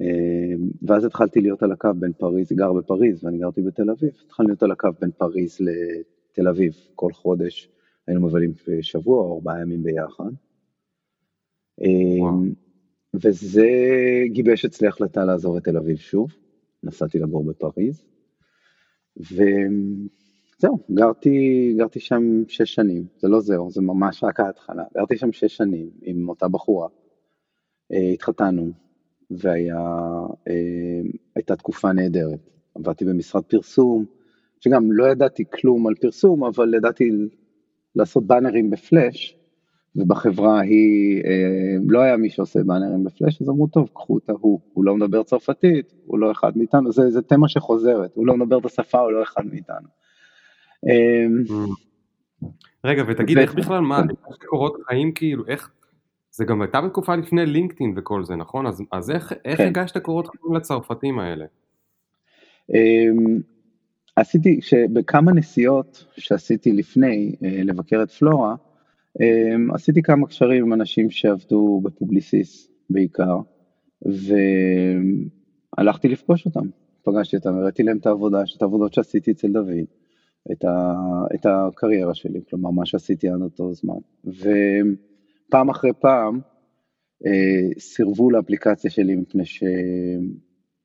אה, ואז התחלתי להיות על הקו בין פריז, גר בפריז ואני גרתי בתל אביב, התחלנו להיות על הקו בין פריז לתל אביב, כל חודש היינו מבלים שבוע או ארבעה ימים ביחד. וואו. וזה גיבש אצלי החלטה לעזוב את תל אביב שוב, נסעתי לגור בפריז, וזהו, גרתי, גרתי שם שש שנים, זה לא זהו, זה ממש רק ההתחלה, גרתי שם שש שנים עם אותה בחורה, אה, התחתנו, והייתה אה, תקופה נהדרת. עבדתי במשרד פרסום, שגם לא ידעתי כלום על פרסום, אבל ידעתי לעשות באנרים בפלאש, ובחברה ההיא אה, לא היה מי שעושה באנרים בפלאש, אז אמרו, טוב, קחו את ההוא, הוא לא מדבר צרפתית, הוא לא אחד מאיתנו, זה, זה תמה שחוזרת, הוא לא מדבר את השפה, הוא לא אחד מאיתנו. אה, רגע, ותגיד, איך בכלל, מה, קורות חיים, כאילו, איך, זה גם הייתה בתקופה לפני לינקדאין וכל זה, נכון? אז, אז איך, איך כן. הגשת קורות חיים לצרפתים האלה? אמ, עשיתי, בכמה נסיעות שעשיתי לפני אה, לבקר את פלורה, אמ, עשיתי כמה קשרים עם אנשים שעבדו בפובליסיס בעיקר, והלכתי לפגוש אותם. פגשתי אותם, הראיתי להם את העבודה, את העבודות שעשיתי אצל דוד, את, ה, את הקריירה שלי, כלומר מה שעשיתי עד אותו זמן. ו... פעם אחרי פעם אה, סירבו לאפליקציה שלי מפני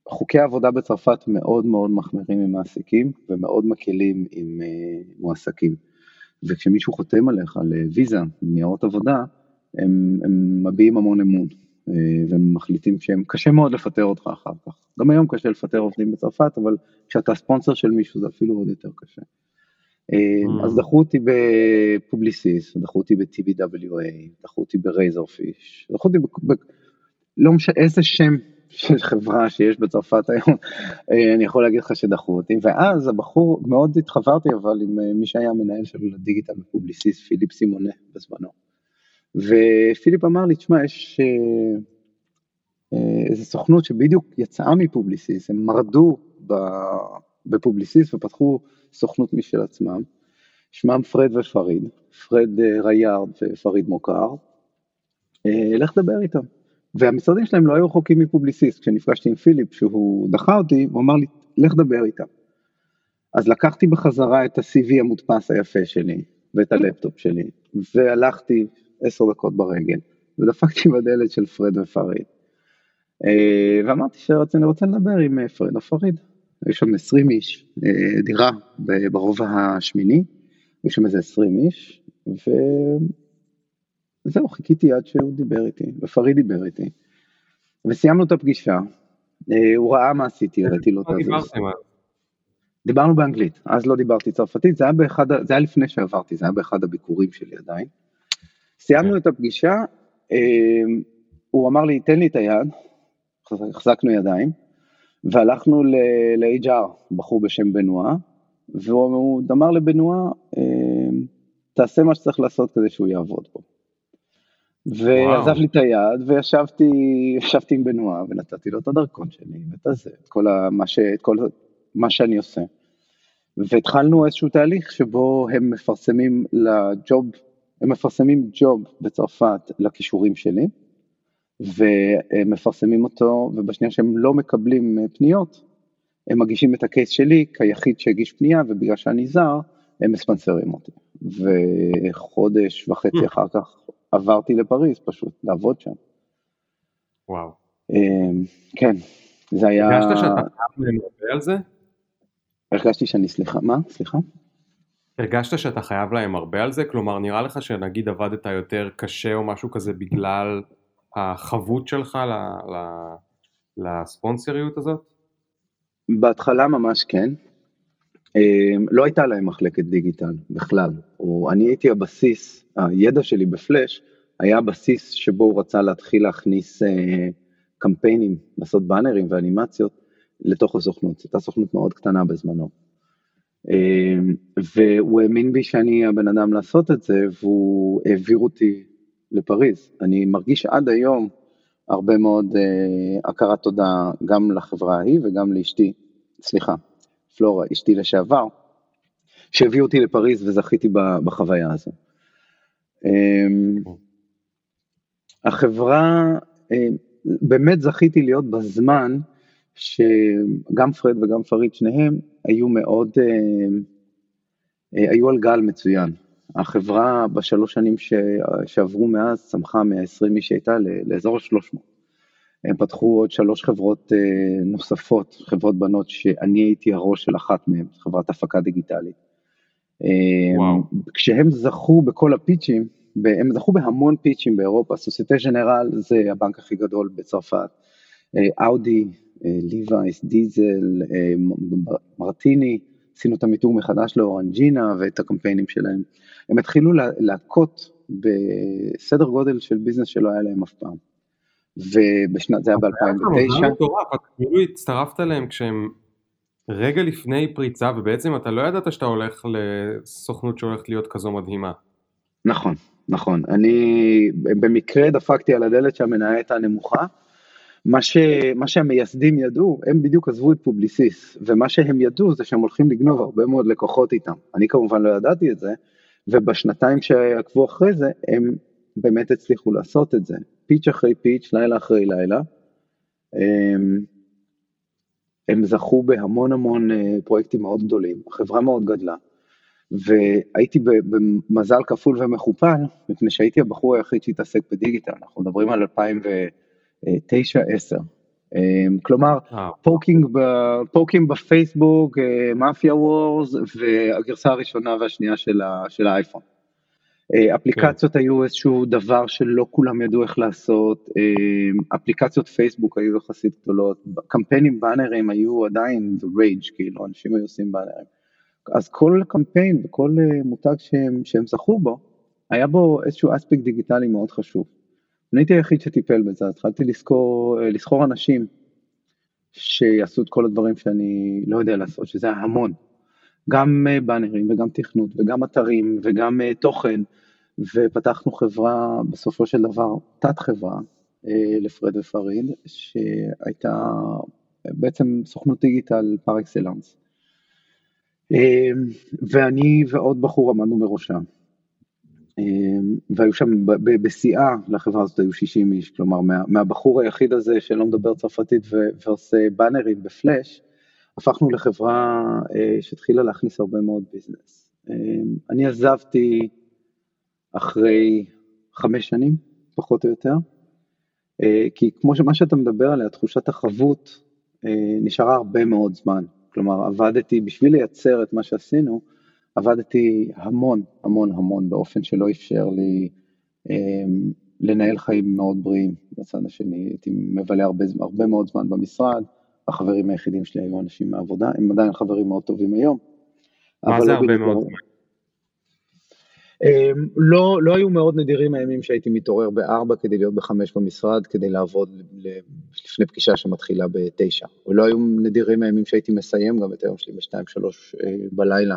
שחוקי העבודה בצרפת מאוד מאוד מחמירים עם מעסיקים ומאוד מקלים עם אה, מועסקים. וכשמישהו חותם עליך לוויזה, ניירות עבודה, הם, הם מביעים המון אמון. אה, והם מחליטים שהם, קשה מאוד לפטר אותך אחר כך. גם היום קשה לפטר עובדים בצרפת, אבל כשאתה ספונסר של מישהו זה אפילו עוד יותר קשה. Mm. אז דחו אותי בפובליסיס, דחו אותי ב-TBWA, דחו אותי ברייזרפיש, דחו אותי ב... לא משנה איזה שם של חברה שיש בצרפת היום, אה, אני יכול להגיד לך שדחו אותי, ואז הבחור, מאוד התחברתי אבל עם אה, מי שהיה המנהל של הדיגיטל בפובליסיס, פיליפ סימונה בזמנו. ופיליפ אמר לי, תשמע, יש איזו סוכנות שבדיוק יצאה מפובליסיס, הם מרדו בפובליסיס ופתחו סוכנות משל עצמם, שמם Fred & Farid, פרד אה, ריארד ופריד מוקרט, אה, לך דבר איתם. והמשרדים שלהם לא היו רחוקים מפובליסיס, כשנפגשתי עם פיליפ שהוא דחה אותי, הוא אמר לי, לך דבר איתם. אז לקחתי בחזרה את ה-CV המודפס היפה שלי, ואת הלפטופ שלי, והלכתי עשר דקות ברגל, ודפקתי בדלת של פרד ופריד. אה, ואמרתי שאני רוצה לדבר עם פרד ופריד. היו שם 20 איש, אה, דירה ברובע השמיני, היו שם איזה 20 איש, וזהו, חיכיתי עד שהוא דיבר איתי, ופריד דיבר איתי. וסיימנו את הפגישה, אה, הוא ראה מה עשיתי, הראיתי לו את זה. דיברנו באנגלית, אז לא דיברתי צרפתית, זה היה, באחד, זה היה לפני שעברתי, זה היה באחד הביקורים שלי עדיין. סיימנו את הפגישה, אה, הוא אמר לי, תן לי את היד, החזקנו ידיים, והלכנו ל-HR, בחור בשם בנועה, והוא אמר לבנועה, אמ, תעשה מה שצריך לעשות כדי שהוא יעבוד פה. ועזב לי את היד, וישבתי ישבתי עם בנועה, ונתתי לו את הדרכון שלי, ואת הזה, את כל, מה, ש, את כל מה שאני עושה. והתחלנו איזשהו תהליך שבו הם מפרסמים לג'וב, הם מפרסמים ג'וב בצרפת לכישורים שלי, ומפרסמים אותו, ובשנייה שהם לא מקבלים אה, פניות, הם מגישים את הקייס שלי כיחיד שהגיש פנייה, ובגלל שאני זר, הם מספנסרים אותי. וחודש וחצי mm. אחר כך עברתי לפריז פשוט, לעבוד שם. וואו. אמ, כן, זה היה... הרגשת שאתה חייב לנבא על זה? הרגשתי שאני, סליחה, מה? סליחה? הרגשת שאתה חייב להם הרבה על זה? כלומר, נראה לך שנגיד עבדת יותר קשה או משהו כזה בגלל החבות שלך ל, ל, לספונסריות הזאת? בהתחלה ממש כן. אמ, לא הייתה להם מחלקת דיגיטל בכלל, או אני הייתי הבסיס, הידע שלי בפלאש היה הבסיס שבו הוא רצה להתחיל להכניס אה, קמפיינים, לעשות באנרים ואנימציות לתוך הסוכנות, הייתה סוכנות מאוד קטנה בזמנו. אמ, והוא האמין בי שאני הבן אדם לעשות את זה, והוא העביר אותי לפריז. אני מרגיש עד היום הרבה מאוד uh, הכרת תודה גם לחברה ההיא וגם לאשתי, סליחה, פלורה, אשתי לשעבר, שהביאו אותי לפריז וזכיתי בחוויה הזו. Um, החברה, uh, באמת זכיתי להיות בזמן שגם פרד וגם פריד, שניהם היו מאוד, uh, uh, היו על גל מצוין. החברה בשלוש שנים. שעברו מאז צמחה מ-20 מי שהייתה לאזור ה-300. הם פתחו עוד שלוש חברות אה, נוספות, חברות בנות שאני הייתי הראש של אחת מהן, חברת הפקה דיגיטלית. אה, וואו. כשהם זכו בכל הפיצ'ים, הם זכו בהמון פיצ'ים באירופה, סוסייטה ג'נרל זה הבנק הכי גדול בצרפת, אה, אאודי, ליווייס, דיזל, מרטיני, עשינו את המיתוג מחדש לאורנג'ינה ואת הקמפיינים שלהם. הם התחילו להכות בסדר גודל של ביזנס שלא היה להם אף פעם. ובשנת, זה היה ב-2009. זה מטורף, אתה כאילו הצטרפת אליהם כשהם רגע לפני פריצה, ובעצם אתה לא ידעת שאתה הולך לסוכנות שהולכת להיות כזו מדהימה. נכון, נכון. אני במקרה דפקתי על הדלת שהמניה הייתה נמוכה. מה, ש, מה שהמייסדים ידעו, הם בדיוק עזבו את פובליסיס, ומה שהם ידעו זה שהם הולכים לגנוב הרבה מאוד לקוחות איתם. אני כמובן לא ידעתי את זה, ובשנתיים שעקבו אחרי זה, הם באמת הצליחו לעשות את זה. pitch אחרי pitch, לילה אחרי לילה. הם, הם זכו בהמון המון אה, פרויקטים מאוד גדולים, החברה מאוד גדלה, והייתי במזל כפול ומכופל, מפני שהייתי הבחור היחיד שהתעסק בדיגיטל, אנחנו מדברים על 2009-2010. כלומר, poking, ב, poking בפייסבוק, Mafia Wars, והגרסה הראשונה והשנייה של, ה, של האייפון. אה, אפליקציות. היו איזשהו דבר שלא כולם ידעו איך לעשות, אה, אפליקציות פייסבוק היו יחסית גדולות, קמפיינים באנרים היו עדיין the rage, כאילו אנשים היו עושים באנרים. אז כל קמפיין וכל אה, מותג שהם, שהם זכו בו, היה בו איזשהו אספקט דיגיטלי מאוד חשוב. אני הייתי היחיד שטיפל בזה, התחלתי לזכור, לזכור אנשים שיעשו את כל הדברים שאני לא יודע לעשות, שזה היה המון. גם באנרים וגם תכנות וגם אתרים וגם תוכן. ופתחנו חברה, בסופו של דבר, תת חברה אה, לפרד ופריד, שהייתה בעצם סוכנות דיגיטל פר אקסלנס. אה, ואני ועוד בחור עמדנו בראשה. אה, והיו שם בשיאה לחברה הזאת היו 60 איש, כלומר מה, מהבחור היחיד הזה שלא מדבר צרפתית ועושה באנרים בפלאש, הפכנו לחברה שהתחילה להכניס הרבה מאוד ביזנס. אני עזבתי אחרי חמש שנים, פחות או יותר. אה, כי כמו שמה שאתה מדבר עליה, תחושת החבות אה, נשארה הרבה מאוד זמן. כלומר, עבדתי, בשביל לייצר את מה שעשינו, עבדתי המון, המון, המון, באופן שלא אפשר לי אה, לנהל חיים מאוד בריאים בצד השני. הייתי מבלה הרבה, הרבה מאוד זמן במשרד, החברים היחידים שלי היו אנשים מהעבודה, הם עדיין חברים מאוד טובים היום. מה זה לא הרבה מאוד זמן? אמ, לא, לא היו מאוד נדירים הימים שהייתי מתעורר בארבע כדי להיות בחמש במשרד, כדי לעבוד לפני פגישה שמתחילה בתשע. ולא היו נדירים הימים שהייתי מסיים גם את היום שלי בשתיים שלוש אה, בלילה,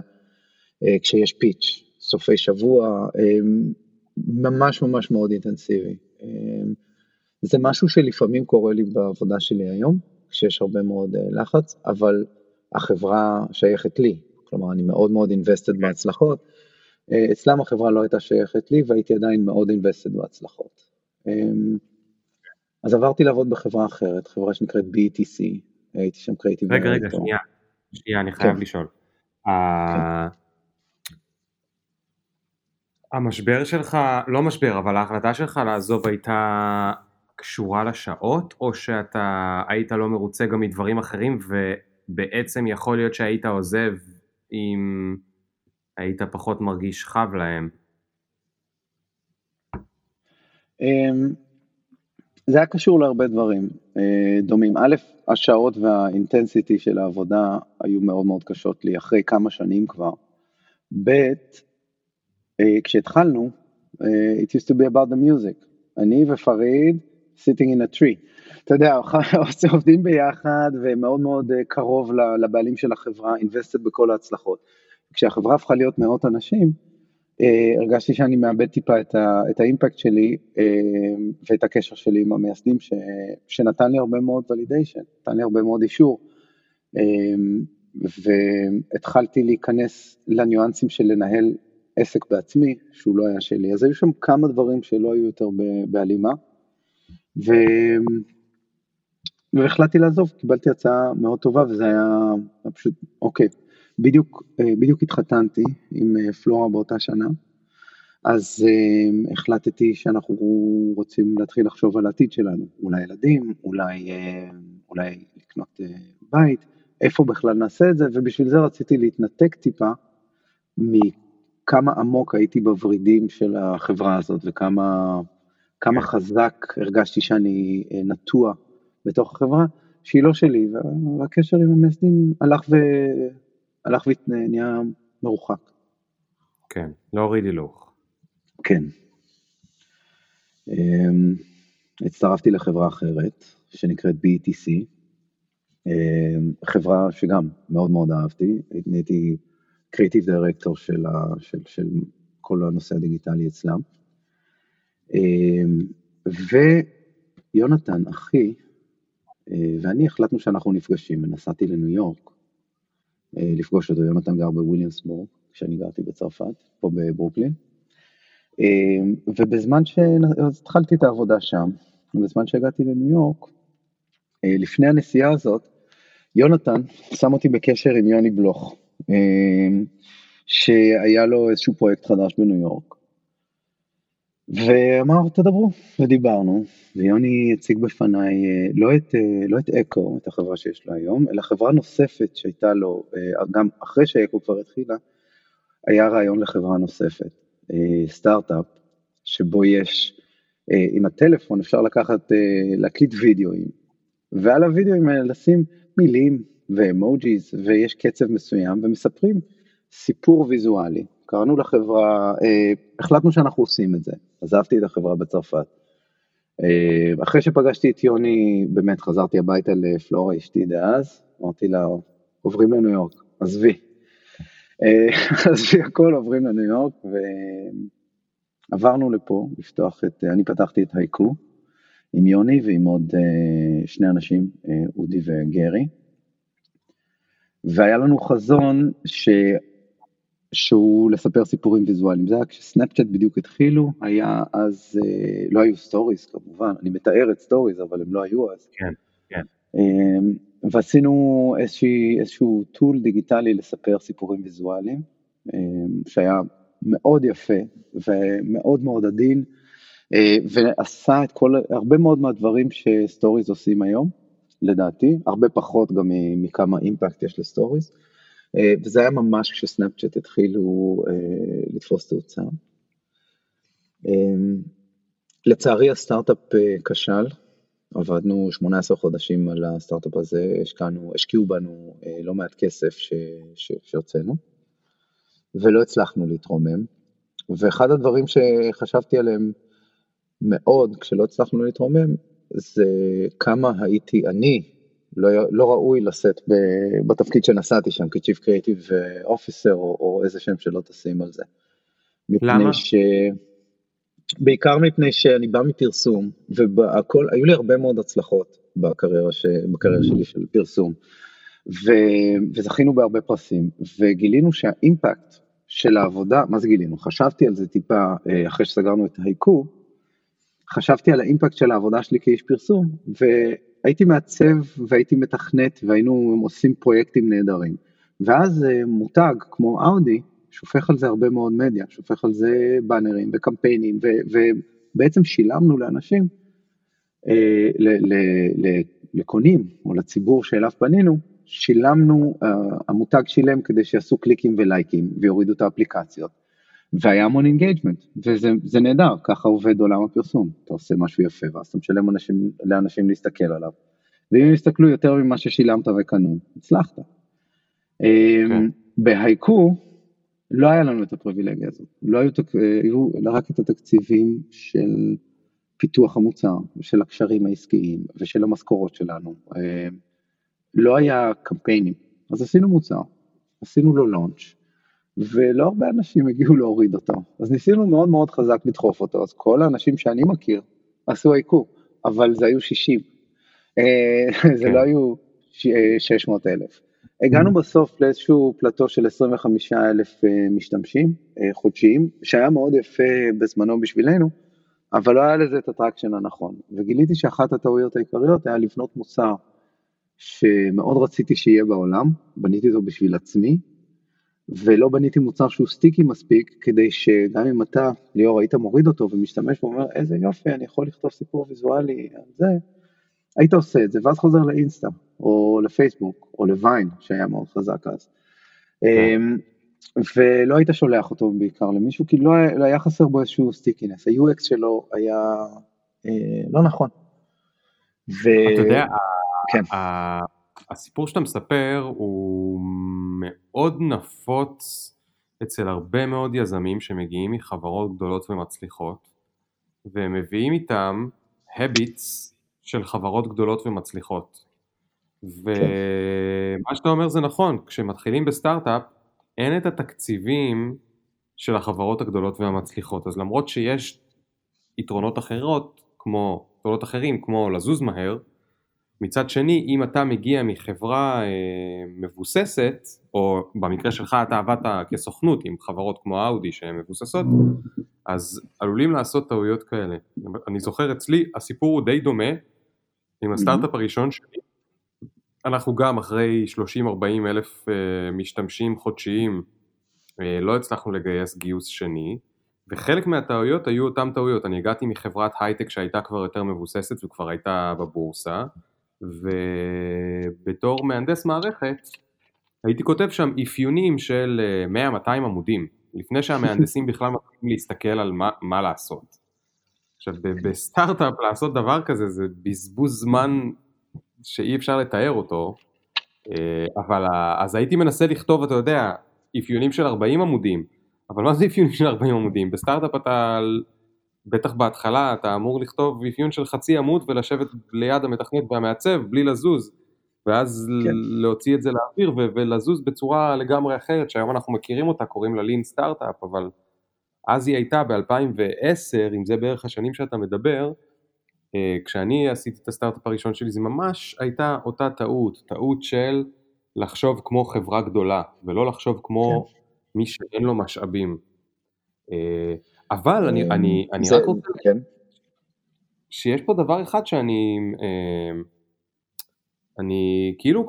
אה, כשיש פיץ', סופי שבוע, אמ, ממש ממש מאוד אינטנסיבי. אמ, זה משהו שלפעמים קורה לי בעבודה שלי היום, כשיש הרבה מאוד אה, לחץ, אבל החברה שייכת לי, כלומר אני מאוד מאוד invested בהצלחות. אה, אצלם החברה לא הייתה שייכת לי והייתי עדיין מאוד אינבסטד בהצלחות. אמ, אז עברתי לעבוד בחברה אחרת, חברה שנקראת BTC, הייתי שם קריאיטיב. רגע, רגע, שנייה, שנייה, אני חייב כן. לשאול. כן. המשבר שלך, לא משבר, אבל ההחלטה שלך לעזוב הייתה קשורה לשעות, או שאתה היית לא מרוצה גם מדברים אחרים, ובעצם יכול להיות שהיית עוזב עם... היית פחות מרגיש חב להם? אמ, זה היה קשור להרבה דברים אה, דומים. א', השעות והאינטנסיטי של העבודה היו מאוד מאוד קשות לי אחרי כמה שנים כבר. ב', אה, כשהתחלנו, אה, it used to be about the music. אני ופריד sitting in a tree. אתה יודע, עובדים ביחד ומאוד מאוד קרוב לבעלים של החברה, invested בכל ההצלחות. כשהחברה הפכה להיות מאות אנשים, אה, הרגשתי שאני מאבד טיפה את, ה, את האימפקט שלי אה, ואת הקשר שלי עם המייסדים ש, שנתן לי הרבה מאוד ולידיישן, נתן לי הרבה מאוד אישור. אה, והתחלתי להיכנס לניואנסים של לנהל עסק בעצמי, שהוא לא היה שלי. אז היו שם כמה דברים שלא היו יותר בהלימה. ו... והחלטתי לעזוב, קיבלתי הצעה מאוד טובה וזה היה פשוט, אוקיי, בדיוק, אה, בדיוק התחתנתי עם אה, פלורה באותה שנה, אז uh, החלטתי שאנחנו רוצים להתחיל לחשוב על העתיד שלנו, אולי ילדים, אולי, אולי לקנות בית, איפה בכלל נעשה את זה, ובשביל זה רציתי להתנתק טיפה מכמה עמוק הייתי בוורידים של החברה הזאת וכמה כמה חזק הרגשתי שאני נטוע בתוך החברה, שהיא לא שלי, והקשר עם המייסדים הלך ו... הלך ונהיה מרוחק. כן, להוריד הילוך. כן. אמ, הצטרפתי לחברה אחרת שנקראת BETC, אמ, חברה שגם מאוד מאוד אהבתי, הייתי קריאיטיב דירקטור של, של, של כל הנושא הדיגיטלי אצלם. אמ, ויונתן, אחי, אה, ואני החלטנו שאנחנו נפגשים, ונסעתי לניו יורק, אה, לפגוש אותו, יונתן גר בוויליאמסבורג, כשאני גרתי בצרפת, פה בברוקלין. אה, ובזמן שהתחלתי את העבודה שם, בזמן שהגעתי לניו יורק, אה, לפני הנסיעה הזאת, יונתן שם אותי בקשר עם יוני בלוך, שהיה לו איזשהו פרויקט חדש בניו יורק, ואמר תדברו, ודיברנו, ויוני הציג בפניי אה, לא את, אה, לא את אקו, את החברה שיש לו היום, אלא חברה נוספת שהייתה לו, אה, גם אחרי שאקו כבר התחילה, היה רעיון לחברה נוספת, סטארט-אפ, שבו יש, עם הטלפון אפשר לקחת, להקליט וידאוים, ועל הוידאוים האלה לשים מילים ואמוג'יז, ויש קצב מסוים, ומספרים סיפור ויזואלי. קראנו לחברה, החלטנו שאנחנו עושים את זה. עזבתי את החברה בצרפת. אה, אחרי שפגשתי את יוני, באמת חזרתי הביתה לפלורה אשתי דאז, אמרתי לה, עוברים לניו יורק, עזבי. אה, עזבי הכל, עוברים לניו יורק, ועברנו לפה לפתוח את, אני פתחתי את הייקו עם יוני ועם עוד אה, שני אנשים, אודי וגרי. והיה לנו חזון ש... שהוא לספר סיפורים ויזואליים. זה היה כשסנאפצ'אט בדיוק התחילו, היה אז, אה, לא היו סטוריז כמובן, אני מתאר את סטוריז, אבל הם לא היו אז. כן, כן. אה, ועשינו איזושהי, איזשהו tool דיגיטלי לספר סיפורים ויזואליים, אה, שהיה מאוד יפה ומאוד מאוד עדין, אה, ועשה את כל, הרבה מאוד מהדברים שסטוריז עושים היום, לדעתי, הרבה פחות גם מכמה impact יש לסטוריז. אה, וזה היה ממש כשסנאפצ'אט התחילו אה, לתפוס תאוצה. אה, לצערי הסטארט-אפ כשל, עבדנו 18 חודשים על הסטארט-אפ הזה, השקענו, השקיעו בנו לא מעט כסף שהוצאנו, ולא הצלחנו להתרומם. ואחד הדברים שחשבתי עליהם מאוד כשלא הצלחנו להתרומם, זה כמה הייתי אני לא, לא ראוי לשאת בתפקיד שנשאתי שם כ-Chief Creative Officer או, או איזה שם שלא תשים על זה. למה? ש... בעיקר מפני שאני בא מפרסום, והכל, היו לי הרבה מאוד הצלחות בקריירה, ש... בקריירה שלי של פרסום, ו... וזכינו בהרבה פרסים, וגילינו שהאימפקט של העבודה, מה זה גילינו? חשבתי על זה טיפה אה, אחרי שסגרנו את הייקו, חשבתי על האימפקט של העבודה שלי כאיש פרסום, ו... הייתי מעצב והייתי מתכנת והיינו עושים פרויקטים נהדרים. ואז אה, מותג כמו אאודי שופך על זה הרבה מאוד מדיה, שופך על זה באנרים וקמפיינים, ו- ובעצם שילמנו לאנשים, אה, ל- ל- ל- לקונים או לציבור שאליו פנינו, שילמנו, uh, המותג שילם כדי שיעשו קליקים ולייקים ויורידו את האפליקציות. והיה המון engagement, וזה נהדר, ככה עובד עולם הפרסום, אתה עושה משהו יפה ואז אתה משלם אנשים, לאנשים להסתכל עליו, ואם הם יסתכלו יותר ממה ששילמת וקנו, הצלחת. Okay. כן. ב Haiku לא היה לנו את הפריבילגיה הזאת, לא היו, היו רק את התקציבים של פיתוח המוצר, ושל הקשרים העסקיים, ושל המשכורות שלנו, לא היה קמפיינים, אז עשינו מוצר, עשינו לו לונץ', ולא הרבה אנשים הגיעו להוריד אותו, אז ניסינו מאוד מאוד חזק לדחוף אותו, אז כל האנשים שאני מכיר עשו עיקור, אבל זה היו 60, אה, זה כן. לא היו 600 אה, אלף. הגענו mm-hmm. בסוף לאיזשהו פלטו של 25 אלף אה, משתמשים חודשיים, שהיה מאוד יפה בזמנו בשבילנו, אבל לא היה לזה את ה traction הנכון, וגיליתי שאחת הטעויות העיקריות היה לבנות מוצר שמאוד רציתי שיהיה בעולם, בניתי אותו בשביל עצמי, ולא בניתי מוצר שהוא sticky מספיק, כדי שגם אם אתה, ליאור, היית מוריד אותו ומשתמש ואומר, איזה יופי, אני יכול לכתוב סיפור ויזואלי על זה, היית עושה את זה, ואז חוזר לאינסטה, או לפייסבוק, או לוויין, שהיה מאוד חזק אז. אמ, ולא היית שולח אותו בעיקר למישהו, כי לא היה, לא היה חסר בו איזשהו סטיקינס, ה-UX שלו היה אה, לא נכון. ו... אתה יודע, כן. הסיפור שאתה מספר הוא מאוד נפוץ אצל הרבה מאוד יזמים שמגיעים מחברות גדולות ומצליחות והם מביאים איתם habits של חברות גדולות ומצליחות. ומה. שאתה אומר זה נכון, כשמתחילים בסטארט-אפ אין את התקציבים של החברות הגדולות והמצליחות, אז למרות שיש יתרונות אחרות, כמו, יתרונות אחרים כמו לזוז מהר, מצד שני, אם אתה מגיע מחברה אה, מבוססת, או במקרה שלך אתה עבדת כסוכנות עם חברות כמו אאודי שהן מבוססות, אז עלולים לעשות טעויות כאלה. אני זוכר אצלי, הסיפור הוא די דומה עם הסטארט-אפ הראשון שלי. אנחנו גם אחרי 30-40 אלף אה, משתמשים חודשיים אה, לא הצלחנו לגייס גיוס שני, וחלק מהטעויות היו אותן טעויות. אני הגעתי מחברת הייטק שהייתה כבר יותר מבוססת וכבר הייתה בבורסה. ובתור מהנדס מערכת הייתי כותב שם אפיונים של 100-200 אה, עמודים, לפני שהמהנדסים בכלל מתחילים להסתכל על מה, מה לעשות. עכשיו בסטארט-אפ לעשות דבר כזה זה בזבוז זמן שאי אפשר לתאר אותו, אה, אבל אז הייתי מנסה לכתוב, אתה יודע, אפיונים של 40 עמודים, אבל מה זה אפיונים של 40 עמודים? בסטארט-אפ אתה בטח בהתחלה אתה אמור לכתוב אפיון של חצי עמוד ולשבת ליד המתכנת והמעצב בלי לזוז ואז כן. להוציא את זה לאוויר ולזוז בצורה לגמרי אחרת שהיום אנחנו מכירים אותה קוראים לה לין סטארט-אפ אבל אז היא הייתה ב-2010 אם זה בערך השנים שאתה מדבר אה, כשאני עשיתי את הסטארט-אפ הראשון שלי זה ממש הייתה אותה טעות טעות של לחשוב כמו חברה גדולה ולא לחשוב כמו כן. מי שאין לו משאבים אה, אבל אני, אה, אני, אני רק רוצה... כן. שיש פה דבר אחד שאני... אה, אני כאילו...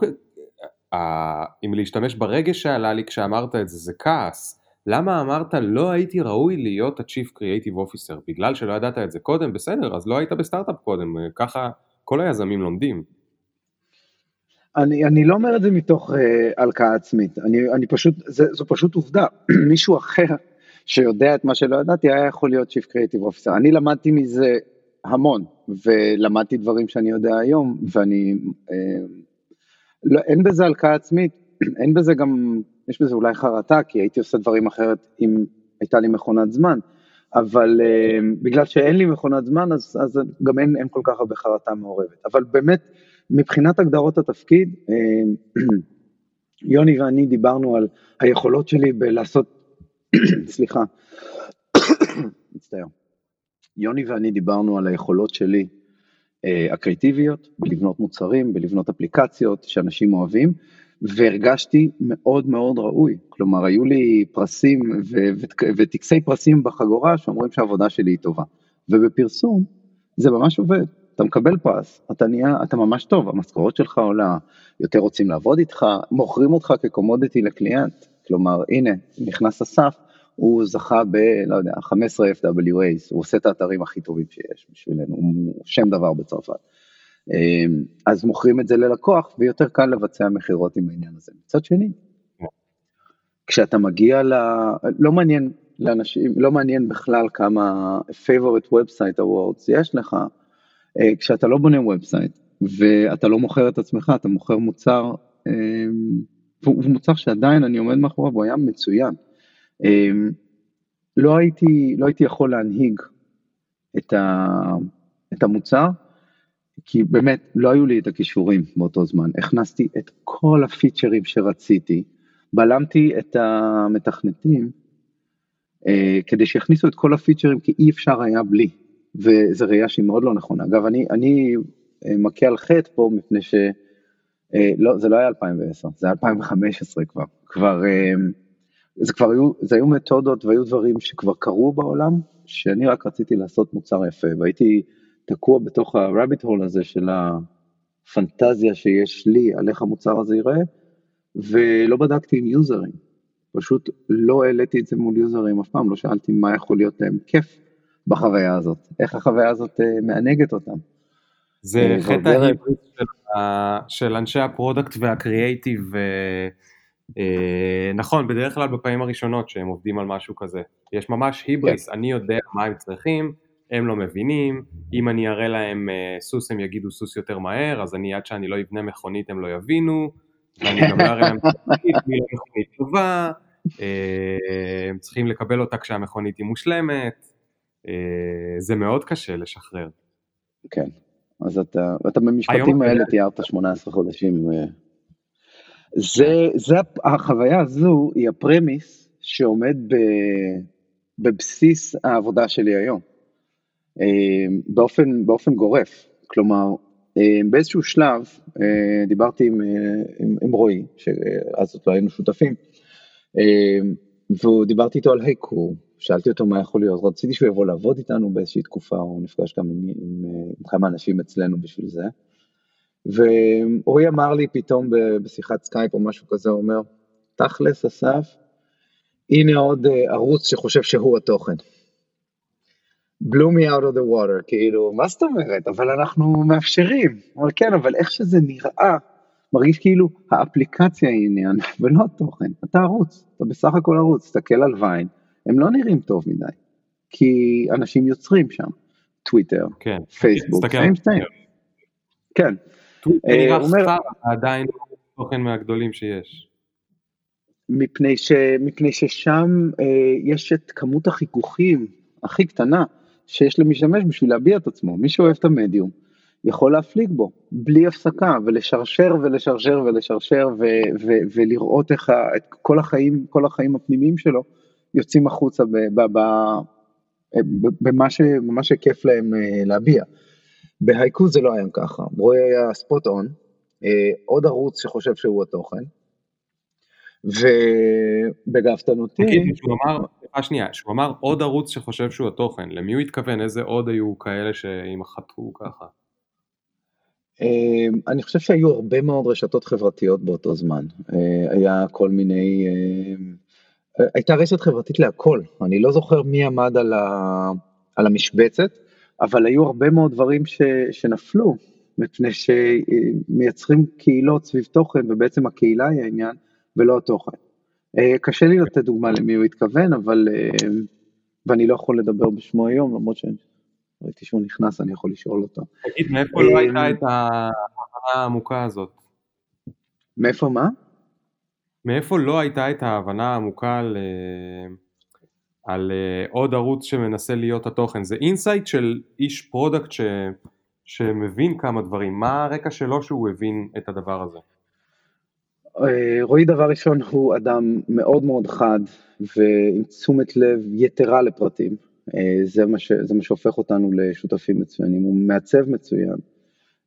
אה, אם להשתמש ברגש שעלה לי כשאמרת את זה, זה כעס. למה אמרת לא הייתי ראוי להיות ה-Chief Creative Officer? בגלל שלא ידעת את זה קודם? בסדר, אז לא היית בסטארט-אפ קודם, ככה כל היזמים לומדים. אני, אני לא אומר את זה מתוך uh, הלקאה עצמית, אני, אני פשוט, זה, זו פשוט עובדה, מישהו אחר שיודע את מה שלא ידעתי, היה יכול להיות Chief Creative Officer. אני למדתי מזה המון, ולמדתי דברים שאני יודע היום, ואני, אה, לא, אין בזה הלקאה עצמית, אין בזה גם, יש בזה אולי חרטה, כי הייתי עושה דברים אחרת אם הייתה לי מכונת זמן, אבל אה, בגלל שאין לי מכונת זמן, אז, אז גם אין, אין כל כך הרבה חרטה מעורבת. אבל באמת, מבחינת הגדרות התפקיד, אה, יוני ואני דיברנו על היכולות שלי בלעשות סליחה, מצטער. יוני ואני דיברנו על היכולות שלי אה, הקריאטיביות, בלבנות מוצרים, בלבנות אפליקציות שאנשים אוהבים, והרגשתי מאוד מאוד ראוי. כלומר, היו לי פרסים וטקסי פרסים בחגורה שאומרים שהעבודה שלי היא טובה. ובפרסום זה ממש עובד. אתה מקבל פרס, אתה נהיה, אתה ממש טוב, המשכורת שלך עולה, יותר רוצים לעבוד איתך, מוכרים אותך כקומודיטי לקליינט. כלומר, הנה, נכנס אסף, הוא זכה ב, לא יודע, 15 FWAs, הוא עושה את האתרים הכי טובים שיש בשבילנו, הוא שם דבר בצרפת. אז מוכרים את זה ללקוח ויותר קל לבצע מכירות עם העניין הזה. מצד שני, כשאתה מגיע ל... לא מעניין לאנשים, לא מעניין בכלל כמה favorite website awards יש לך, אה, כשאתה לא בונה ובסייט ואתה לא מוכר את עצמך, אתה מוכר מוצר, והוא מוצר שעדיין אני עומד מאחוריו, הוא היה מצוין. לא הייתי, לא הייתי יכול להנהיג את, ה, את המוצר, כי באמת לא היו לי את הכישורים באותו זמן. הכנסתי את כל הפיצ'רים שרציתי, בלמתי את המתכנתים אה, כדי שיכניסו את כל הפיצ'רים כי אי אפשר היה בלי, וזו ראייה שהיא מאוד לא נכונה. אגב, אני, אני אה, מכה על חטא פה מפני ש... אה, לא, זה לא היה 2010, זה היה 2015 כבר. כבר, אה, זה כבר היו, זה היו מתודות והיו דברים שכבר קרו בעולם, שאני רק רציתי לעשות מוצר יפה, והייתי תקוע בתוך ה-rabbit hole הזה של הפנטזיה שיש לי על איך המוצר הזה ייראה, ולא בדקתי עם יוזרים. פשוט לא העליתי את זה מול יוזרים אף פעם, לא שאלתי מה יכול להיות להם כיף בחוויה הזאת, איך החוויה הזאת אה, מענגת אותם. זה אה, חטא ההיבריס של, של אנשי ה product והקריאייטיב, אה, נכון, בדרך כלל בפעמים הראשונות שהם עובדים על משהו כזה, יש ממש היבריס, כן. אני יודע מה הם צריכים, הם לא מבינים, אם אני אראה להם סוס הם יגידו סוס יותר מהר, אז אני עד שאני לא אבנה מכונית הם לא יבינו, ואני גם לא אראה להם מכונית, טובה, הם צריכים לקבל אותה כשהמכונית היא מושלמת, זה מאוד קשה לשחרר. כן, אז אתה, אתה במשפטים האלה תיארת 18 חודשים. זה, זה, החוויה הזו היא הפרמיס שעומד ב, בבסיס העבודה שלי היום, באופן, באופן גורף. כלומר, באיזשהו שלב דיברתי עם, עם, עם רועי, שאז עוד לא היינו שותפים, ודיברתי איתו על הייקור, שאלתי אותו מה יכול להיות, רציתי שהוא יבוא לעבוד איתנו באיזושהי תקופה, הוא נפגש גם עם, עם, עם כמה אנשים אצלנו בשביל זה. ואורי אמר לי פתאום בשיחת סקייפ או משהו כזה, הוא אומר, תכלס אסף, הנה עוד אה, ערוץ שחושב שהוא התוכן. blew me out of the water, כאילו, מה זאת אומרת? אבל אנחנו מאפשרים. אבל כן, אבל איך שזה נראה, מרגיש כאילו האפליקציה היא עניין ולא התוכן, אתה ערוץ, אתה בסך הכל ערוץ, תסתכל על ויין, הם לא נראים טוב מדי, כי אנשים יוצרים שם, טוויטר, כן, פייסבוק, סיים סיים. כן. טוויטר נראה חסר, עדיין תוכן מהגדולים שיש. מפני, ש, מפני ששם אה, יש את כמות החיכוכים הכי קטנה שיש למשתמש בשביל להביע את עצמו, מי שאוהב את המדיום. יכול להפליג בו בלי הפסקה ולשרשר ולשרשר ולשרשר ו- ו- ולראות איך ה- את כל החיים, כל החיים הפנימיים שלו יוצאים החוצה במה ש- שכיף להם אה, להביע. בהייקו זה לא היה ככה, רועי היה ספוט און, אה, עוד ערוץ שחושב שהוא התוכן, ובגאוותנותי... תגיד, שהוא אמר, סליחה שנייה, שהוא אמר עוד ערוץ שחושב שהוא התוכן, למי הוא התכוון? איזה עוד היו כאלה שימחטאו ככה? אמ, אני חושב שהיו הרבה מאוד רשתות חברתיות באותו זמן. אה, היה כל מיני... אמ, הייתה רשת חברתית להכל. אני לא זוכר מי עמד על, ה, על המשבצת, אבל היו הרבה מאוד דברים ש, שנפלו, מפני שמייצרים קהילות סביב תוכן, ובעצם הקהילה היא העניין, ולא התוכן. אה, קשה לי לתת דוגמה למי הוא התכוון, אבל... אמ, ואני לא יכול לדבר בשמו היום, למרות ש... ראיתי שהוא נכנס, אני יכול לשאול אותו. תגיד, מאיפה לו הייתה את ההבנה העמוקה הזאת? מאיפה מה? מאיפה לו הייתה את ההבנה העמוקה על, על אה, עוד ערוץ שמנסה להיות התוכן? זה insight של איש product ש, שמבין כמה דברים. מה הרקע שלו שהוא הבין את הדבר הזה? אה, רועי דבר ראשון הוא אדם מאוד מאוד חד ועם תשומת לב יתרה לפרטים. אה, זה מה, ש, זה מה שהופך אותנו לשותפים מצוינים, הוא מעצב מצוין.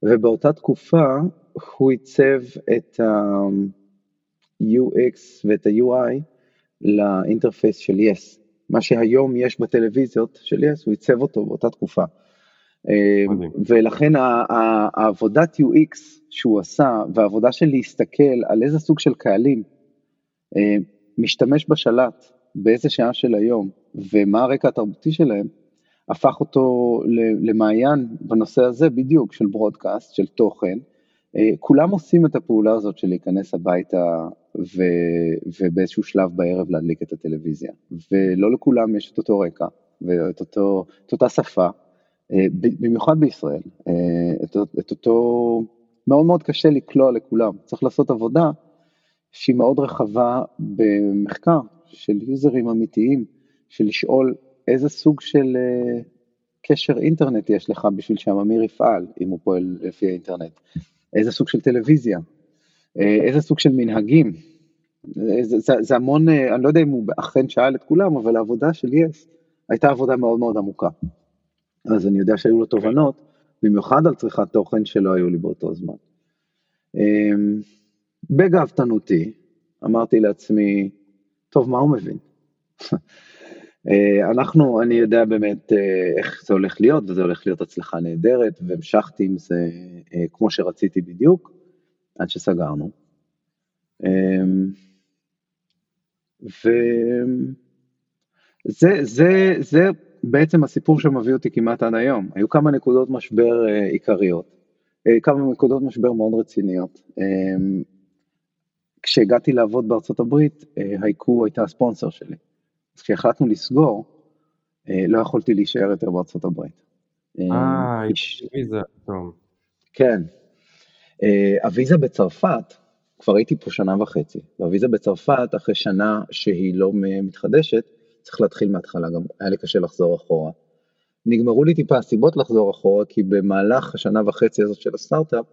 ובאותה תקופה הוא עיצב את ה-UX ואת ה-UI לאינטרפייס של יס. Yes. מה שהיום יש בטלוויזיות של יס, הוא עיצב אותו באותה תקופה. אה, ולכן העבודת UX שהוא עשה, והעבודה של להסתכל על איזה סוג של קהלים אה, משתמש בשלט באיזה שעה של היום, ומה הרקע התרבותי שלהם, הפך אותו למעיין בנושא הזה בדיוק, של ברודקאסט, של תוכן. אה, כולם עושים את הפעולה הזאת של להיכנס הביתה ו, ובאיזשהו שלב בערב להדליק את הטלוויזיה, ולא לכולם יש את אותו רקע ואת אותו, את אותה שפה, אה, במיוחד בישראל, אה, את, את אותו, מאוד מאוד קשה לקלוע לכולם, צריך לעשות עבודה שהיא מאוד רחבה במחקר של יוזרים אמיתיים, של לשאול איזה סוג של קשר אינטרנט יש לך בשביל שהממיר יפעל, אם הוא פועל לפי האינטרנט, איזה סוג של טלוויזיה, אה, איזה סוג של מנהגים. זה, זה, זה המון, אה, אני לא יודע אם הוא אכן שאל את כולם, אבל העבודה של יס הייתה עבודה מאוד מאוד עמוקה. אז אני יודע שהיו לו תובנות, במיוחד על צריכת תוכן שלא היו לי באותו זמן. אמ, בגאוותנותי, אמרתי לעצמי, טוב, מה הוא מבין? אה, אנחנו, אני יודע באמת אה, איך זה הולך להיות, וזה הולך להיות הצלחה נהדרת, והמשכתי עם זה אה, כמו שרציתי בדיוק, עד שסגרנו. וזה זה, זה בעצם הסיפור שמביא אותי כמעט עד היום. היו כמה נקודות משבר עיקריות, כמה נקודות משבר מאוד רציניות. כשהגעתי לעבוד בארצות הברית, הייקו הייתה הספונסר שלי. אז כשהחלטנו לסגור, אה, לא יכולתי להישאר יותר בארצות הברית. אה, ויזה, טוב. כן. אה, הוויזה בצרפת, כבר הייתי פה שנה וחצי, והוויזה בצרפת, אחרי שנה שהיא לא מתחדשת, צריך להתחיל מההתחלה, גם היה לי קשה לחזור אחורה. נגמרו לי טיפה הסיבות לחזור אחורה, כי במהלך השנה וחצי הזאת של הסטארט-אפ,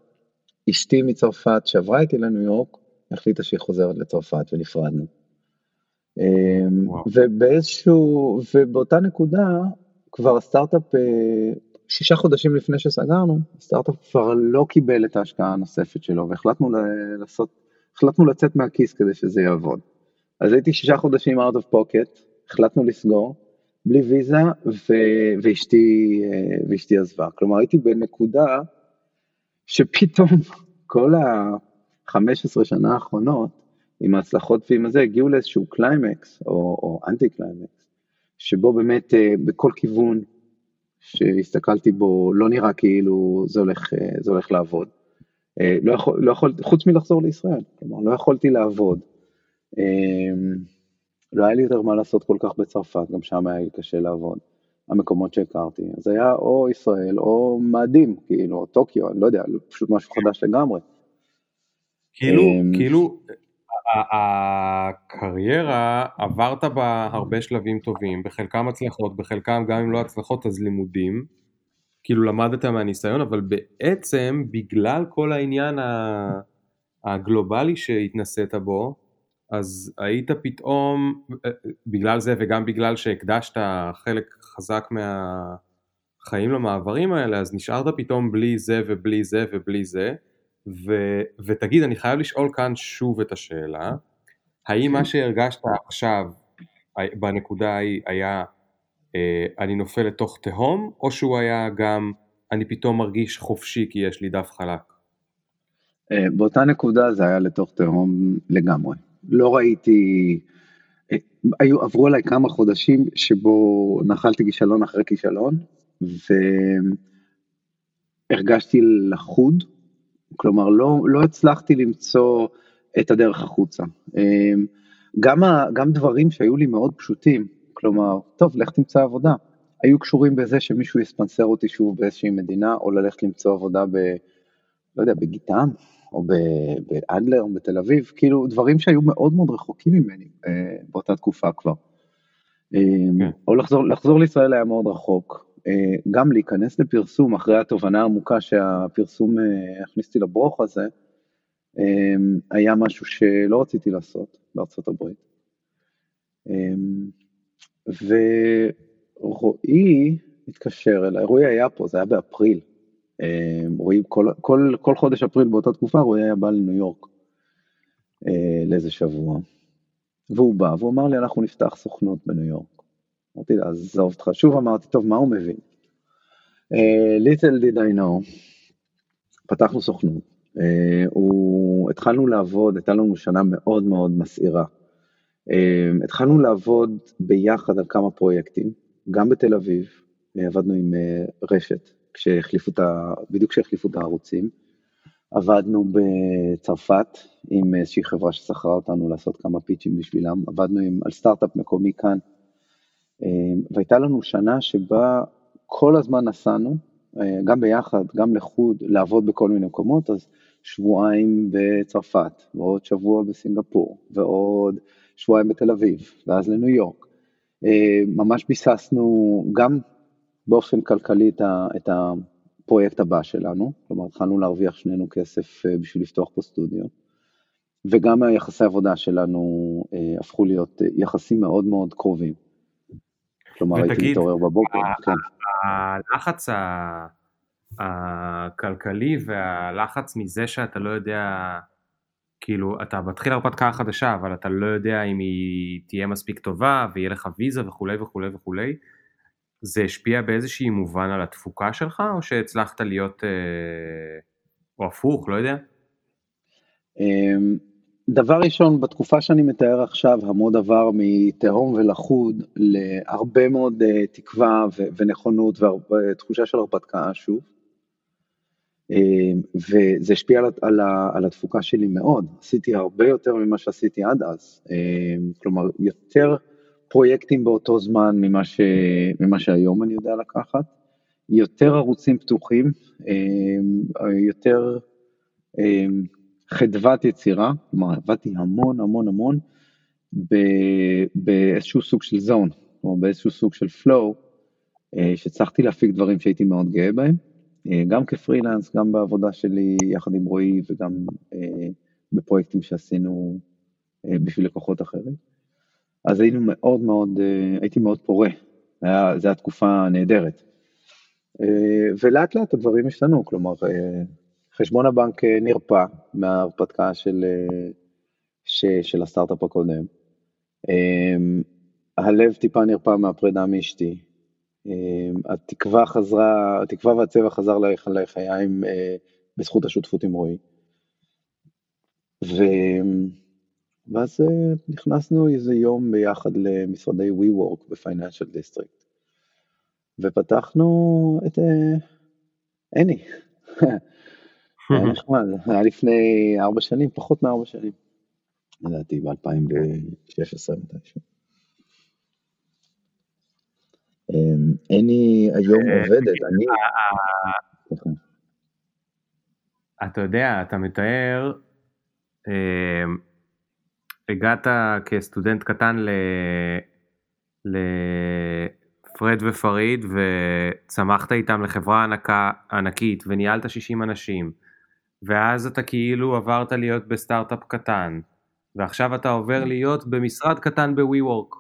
אשתי מצרפת שעברה איתי לניו יורק, החליטה שהיא חוזרת לצרפת ונפרדנו. אמ, ובאיזשהו, ובאותה נקודה כבר הסטארט-אפ, אה, שישה חודשים לפני שסגרנו, הסטארט-אפ כבר לא קיבל את ההשקעה הנוספת שלו והחלטנו לעשות, החלטנו לצאת מהכיס כדי שזה יעבוד. אז הייתי שישה חודשים out of pocket, החלטנו לסגור, בלי ויזה, ו... ואשתי, אה, ואשתי עזבה. כלומר הייתי בנקודה שפתאום כל ה-15 שנה האחרונות, עם ההצלחות ועם הזה, הגיעו לאיזשהו קליימקס, או, או anti climax, שבו באמת אה, בכל כיוון שהסתכלתי בו, לא נראה כאילו זה הולך, אה, זה הולך לעבוד. אה, לא יכול, לא יכול, חוץ מלחזור לישראל, כלומר, לא יכולתי לעבוד. לא היה לי יותר מה לעשות כל כך בצרפת, גם שם היה לי קשה לעבוד, המקומות שהכרתי. אז היה או ישראל או מאדים, כאילו, או טוקיו, אני לא יודע, פשוט משהו חדש לגמרי. כאילו, כאילו, הקריירה, עברת בה הרבה שלבים טובים, בחלקם הצלחות, בחלקם גם אם לא הצלחות אז לימודים, כאילו למדת מהניסיון, אבל בעצם בגלל כל העניין הגלובלי שהתנסית בו, אז היית פתאום, בגלל זה וגם בגלל שהקדשת חלק חזק מהחיים למעברים האלה, אז נשארת פתאום בלי זה ובלי זה ובלי זה, ו, ותגיד, אני חייב לשאול כאן שוב את השאלה, האם מה שהרגשת עכשיו בנקודה ההיא היה אה, אני נופל לתוך תהום, או שהוא היה גם אני פתאום מרגיש חופשי כי יש לי דף חלק? אה, באותה נקודה זה היה לתוך תהום לגמרי. לא ראיתי, אה, היו, עברו עליי כמה חודשים שבו נחלתי כישלון אחרי כישלון, והרגשתי לחוד כלומר, לא, לא הצלחתי למצוא את הדרך החוצה. אמ, גם, ה, גם דברים שהיו לי מאוד פשוטים, כלומר, טוב, לך תמצא עבודה, היו קשורים בזה שמישהו יספנסר אותי שוב באיזושהי מדינה, או ללכת למצוא עבודה ב... לא יודע, בגיטם, או באדלר, או בתל אביב, כאילו דברים שהיו מאוד מאוד רחוקים ממני אה, באותה תקופה כבר. אה, כן. או לחזור, לחזור לישראל היה מאוד רחוק. אה, גם להיכנס לפרסום אחרי התובנה העמוקה שהפרסום אה, הכניס אותי לברוך הזה, אה, היה משהו שלא רציתי לעשות בארצות הברית. ורועי התקשר אליי, רועי היה פה, זה היה באפריל. רועי, כל, כל, כל חודש אפריל באותה תקופה רועי היה בא לניו יורק לאיזה שבוע. והוא בא והוא אמר לי אנחנו נפתח סוכנות בניו יורק. אמרתי לה, עזוב אותך, שוב אמרתי, טוב, מה הוא מבין? Uh, little did I know, פתחנו סוכנות, uh, הוא, התחלנו לעבוד, הייתה לנו שנה מאוד מאוד מסעירה. Uh, התחלנו לעבוד ביחד על כמה פרויקטים, גם בתל אביב, עבדנו עם רשת, כשהחליפו את ה... בדיוק כשהחליפו את הערוצים. עבדנו בצרפת עם איזושהי חברה ששכרה אותנו לעשות כמה פיצ'ים בשבילם, עבדנו עם, על סטארט-אפ מקומי כאן, והייתה לנו שנה שבה כל הזמן נסענו, גם ביחד, גם לחוד, לעבוד בכל מיני מקומות, אז שבועיים בצרפת, ועוד שבוע בסינגפור, ועוד שבועיים בתל אביב, ואז לניו יורק. ממש ביססנו גם באופן כלכלי את הפרויקט הבא שלנו, כלומר התחלנו להרוויח שנינו כסף אה, בשביל לפתוח פה סטודיו, וגם היחסי עבודה שלנו אה, הפכו להיות יחסים מאוד מאוד קרובים. כלומר הייתי מתעורר בבוקר, כן. הלחץ הכלכלי והלחץ מזה שאתה לא יודע, כאילו אתה מתחיל הרפתקה חדשה אבל אתה לא יודע אם היא תהיה מספיק טובה ויהיה לך ויזה וכולי וכולי וכולי, זה השפיע באיזשהי מובן על התפוקה שלך, או שהצלחת להיות, אה, או הפוך, לא יודע? דבר ראשון, בתקופה שאני מתאר עכשיו, המון עבר מתהום ולחוד להרבה מאוד אה, תקווה ונכונות ותחושה של הרפתקה שוב. אמ, וזה השפיע על, על התפוקה שלי מאוד, עשיתי הרבה יותר ממה שעשיתי עד אז, אמ, כלומר יותר פרויקטים באותו זמן ממה, ש, ממה שהיום אני יודע לקחת, יותר ערוצים פתוחים, אמ, יותר חדוות יצירה, כלומר עבדתי המון המון המון באיזשהו סוג של זון, או באיזשהו סוג של flow, אה, שהצלחתי להפיק דברים שהייתי מאוד גאה בהם, אה, גם כפרילנס, גם בעבודה שלי יחד עם רועי וגם אה, בפרויקטים שעשינו בשביל לקוחות אחרים. אז היינו מאוד מאוד, הייתי מאוד פורה, זו הייתה תקופה נהדרת. ולאט לאט הדברים השתנו, כלומר, חשבון הבנק נרפא מההרפתקה של, ש, של הסטארט-אפ הקודם. הלב טיפה נרפא מהפרידה מאשתי. התקווה חזרה, התקווה והצבע חזר לחיים בזכות השותפות עם רועי. ו... ואז אה, נכנסנו איזה יום ביחד למשרדי WeWork ב Financial District, ופתחנו את אני. אה, היה נחמד, היה לפני ארבע שנים, פחות מארבע שנים, לדעתי ב-2016 מתישהו. אני אמ, היום אה, עובדת, אני... אתה יודע, אתה מתאר הגעת כסטודנט קטן ל... לפרד ופריד וצמחת איתם לחברה ענקה, ענקית וניהלת 60 אנשים ואז אתה כאילו עברת להיות בסטארט-אפ קטן ועכשיו אתה עובר להיות במשרד קטן בווי וורק.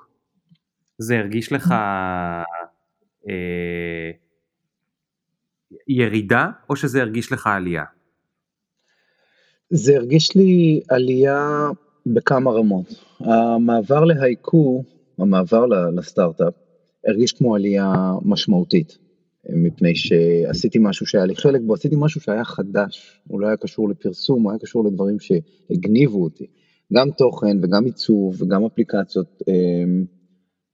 זה הרגיש לך אה, ירידה או שזה הרגיש לך עלייה? זה הרגיש לי עלייה בכמה רמות. המעבר להייקו, המעבר לסטארט-אפ, הרגיש כמו עלייה משמעותית, מפני שעשיתי משהו שהיה לי חלק בו, עשיתי משהו שהיה חדש, הוא לא היה קשור לפרסום, הוא היה קשור לדברים שהגניבו אותי, גם תוכן וגם עיצוב וגם אפליקציות, אמ,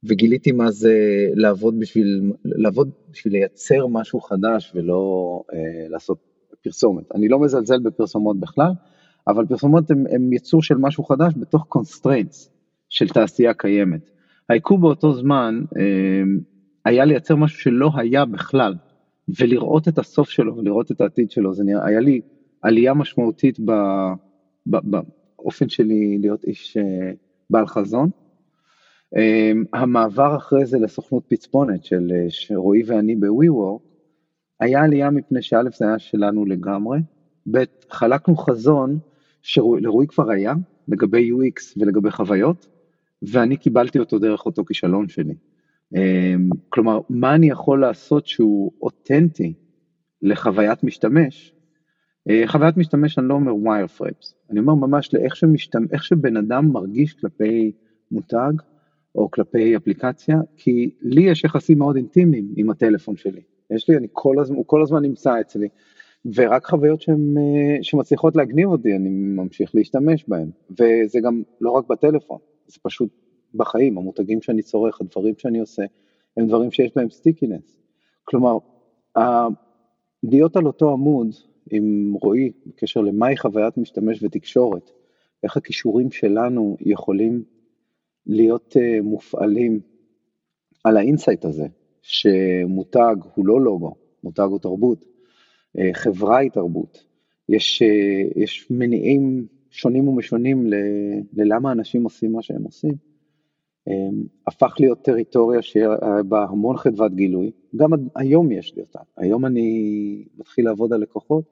וגיליתי מה זה לעבוד בשביל, לעבוד בשביל לייצר משהו חדש ולא אה, לעשות פרסומת. אני לא מזלזל בפרסומות בכלל, אבל פרסומות הן יצור של משהו חדש בתוך constraints של תעשייה קיימת. העיכוב באותו זמן אה, היה לייצר משהו שלא היה בכלל, ולראות את הסוף שלו ולראות את העתיד שלו, זה נראה, היה לי עלייה משמעותית ב, ב, באופן שלי להיות איש אה, בעל חזון. אה, המעבר אחרי זה לסוכנות פצפונת של רועי ואני ב-WeWork, היה עלייה מפני שא' זה היה שלנו לגמרי, ב' חלקנו חזון שלרועי כבר היה לגבי UX ולגבי חוויות, ואני קיבלתי אותו דרך אותו כישלון שלי. אמ, כלומר, מה אני יכול לעשות שהוא אותנטי לחוויית משתמש? אה, חוויית משתמש אני לא אומר wireframes, אני אומר ממש לאיך שמשתמש, איך שבן אדם מרגיש כלפי מותג או כלפי אפליקציה, כי לי יש יחסים מאוד אינטימיים עם הטלפון שלי. יש לי, אני כל הזמן, הוא כל הזמן נמצא אצלי. ורק חוויות שהן, אה, שמצליחות להגניב אותי, אני ממשיך להשתמש בהן. וזה גם לא רק בטלפון, זה פשוט בחיים, המותגים שאני צורך, הדברים שאני עושה, הם דברים שיש בהם stickiness. כלומר, להיות על אותו עמוד עם רועי בקשר למהי חוויית משתמש ותקשורת, איך הכישורים שלנו יכולים להיות uh, מופעלים על ה insight הזה, שמותג הוא לא לוגו, מותג הוא תרבות, uh, חברה היא תרבות, יש, uh, יש מניעים שונים ומשונים ל, ללמה אנשים עושים מה שהם עושים. Um, הפך להיות טריטוריה שהיה בה המון חדוות גילוי, גם היום יש לי אותה, היום אני מתחיל לעבוד על לקוחות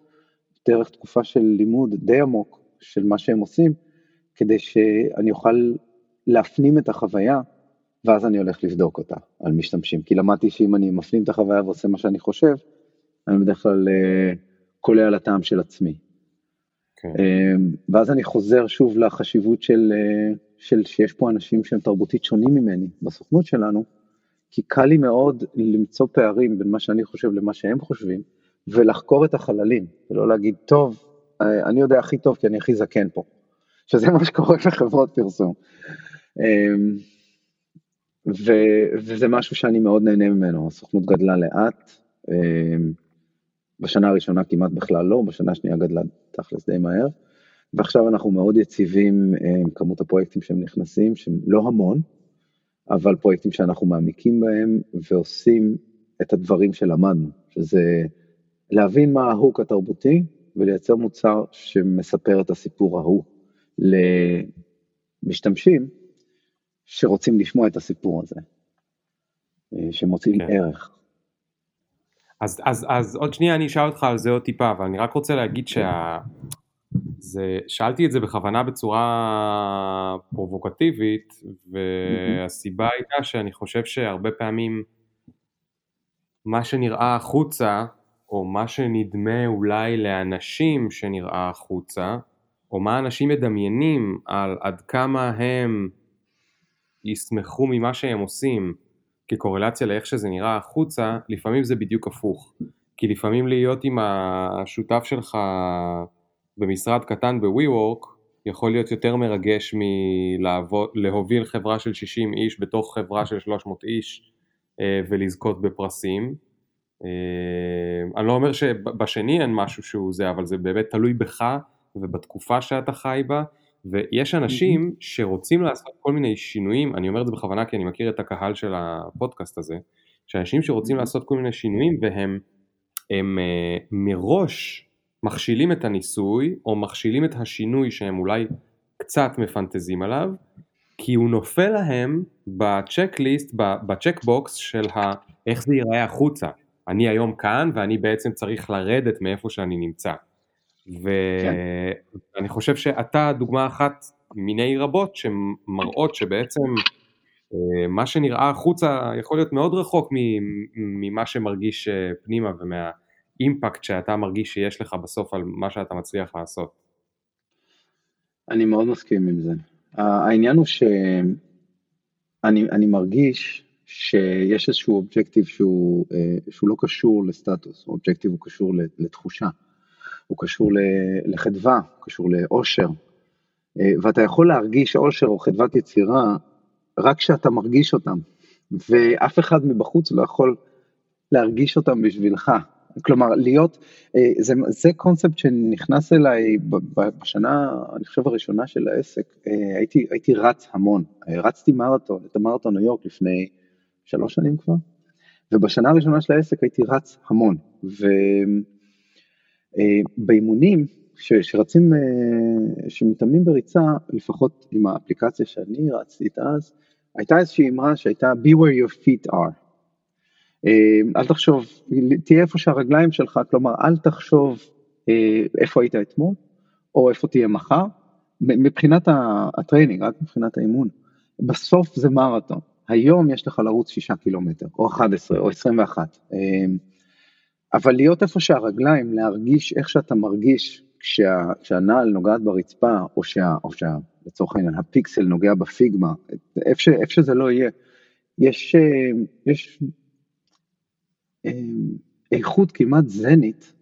דרך תקופה של לימוד די עמוק של מה שהם עושים, כדי שאני אוכל להפנים את החוויה, ואז אני הולך לבדוק אותה על משתמשים. כי למדתי שאם אני מפנים את החוויה ועושה מה שאני חושב, אני בדרך כלל קולע על הטעם של עצמי. כן. Uh, ואז אני חוזר שוב לחשיבות של, uh, של שיש פה אנשים שהם תרבותית שונים ממני בסוכנות שלנו, כי קל לי מאוד למצוא פערים בין מה שאני חושב למה שהם חושבים, ולחקור את החללים, ולא להגיד, טוב, אני יודע הכי טוב כי אני הכי זקן פה. שזה מה שקורה לחברות פרסום. אמ, ו, וזה משהו שאני מאוד נהנה ממנו, הסוכנות גדלה לאט, אמ, בשנה הראשונה כמעט בכלל לא, בשנה השנייה גדלה תכלס די מהר, ועכשיו אנחנו מאוד יציבים עם כמות הפרויקטים שהם נכנסים, שהם לא המון, אבל פרויקטים שאנחנו מעמיקים בהם ועושים את הדברים שלמדנו, שזה להבין מה ההוק התרבותי ולייצר מוצר שמספר את הסיפור ההוא. למשתמשים שרוצים לשמוע את הסיפור הזה, אה, שמוצאים כן. ערך. אז, אז, אז עוד שנייה אני אשאל אותך על זה עוד טיפה, אבל אני רק רוצה להגיד שה... זה, שאלתי את זה בכוונה בצורה פרובוקטיבית, והסיבה הייתה שאני חושב שהרבה פעמים מה שנראה החוצה, או מה שנדמה אולי לאנשים שנראה החוצה, או מה אנשים מדמיינים על עד כמה הם ישמחו ממה שהם עושים כקורלציה לאיך שזה נראה החוצה, לפעמים זה בדיוק הפוך. כי לפעמים להיות עם השותף שלך במשרד קטן ב-WeWork יכול להיות יותר מרגש מלהוביל חברה של 60 איש בתוך חברה של 300 איש אה, ולזכות בפרסים. אה, אני לא אומר שבשני אין משהו שהוא זה, אבל זה באמת תלוי בך ובתקופה שאתה חי בה, ויש אנשים שרוצים לעשות כל מיני שינויים, אני אומר את זה בכוונה כי אני מכיר את הקהל של הפודקאסט הזה, שאנשים שרוצים לעשות כל מיני שינויים והם הם, uh, מראש מכשילים את הניסוי או מכשילים את השינוי שהם אולי קצת מפנטזים עליו, כי הוא נופל להם בצ'קליסט, בצ'קבוקס של ה, איך זה ייראה החוצה. אני היום כאן ואני בעצם צריך לרדת מאיפה שאני נמצא. ואני כן. חושב שאתה דוגמה אחת מיני רבות שמראות שבעצם אה, מה שנראה החוצה יכול להיות מאוד רחוק ממה שמרגיש אה, פנימה ומהאימפקט שאתה מרגיש שיש לך בסוף על מה שאתה מצליח לעשות. אני מאוד מסכים עם זה. העניין הוא שאני מרגיש שיש איזשהו אובג'קטיב שהוא, אה, שהוא לא קשור לסטטוס, אובג'קטיב הוא קשור לתחושה. הוא קשור לחדווה, הוא קשור לאושר, אה, ואתה יכול להרגיש אושר או חדוות יצירה רק כשאתה מרגיש אותם, ואף אחד מבחוץ לא יכול להרגיש אותם בשבילך. כלומר, להיות, אה, זה, זה קונספט שנכנס אליי בשנה, אני חושב הראשונה של העסק, אה, הייתי, הייתי רץ המון, רצתי מרתון, את המרתון ניו יורק לפני שלוש שנים כבר, ובשנה הראשונה של העסק הייתי רץ המון, ו... אה, באימונים שרצים, אה, שמתאמנים בריצה, לפחות עם האפליקציה שאני רצתי איתה אז, הייתה איזושהי אמרה שהייתה be where your feet are. אה, אל תחשוב, תהיה איפה שהרגליים שלך, כלומר אל תחשוב איפה היית אתמול, או איפה תהיה מחר, מבחינת ה training, רק מבחינת האימון. בסוף זה מרתון. היום יש לך לרוץ שישה קילומטר, או 11, או 21. אבל להיות איפה שהרגליים, להרגיש איך שאתה מרגיש כשה, כשהנעל נוגעת ברצפה, או, שה, או שה, לצורך העניין הפיקסל נוגע בפיגמה, איפה, איפה שזה לא יהיה, יש, אה, יש אה, איכות כמעט זנית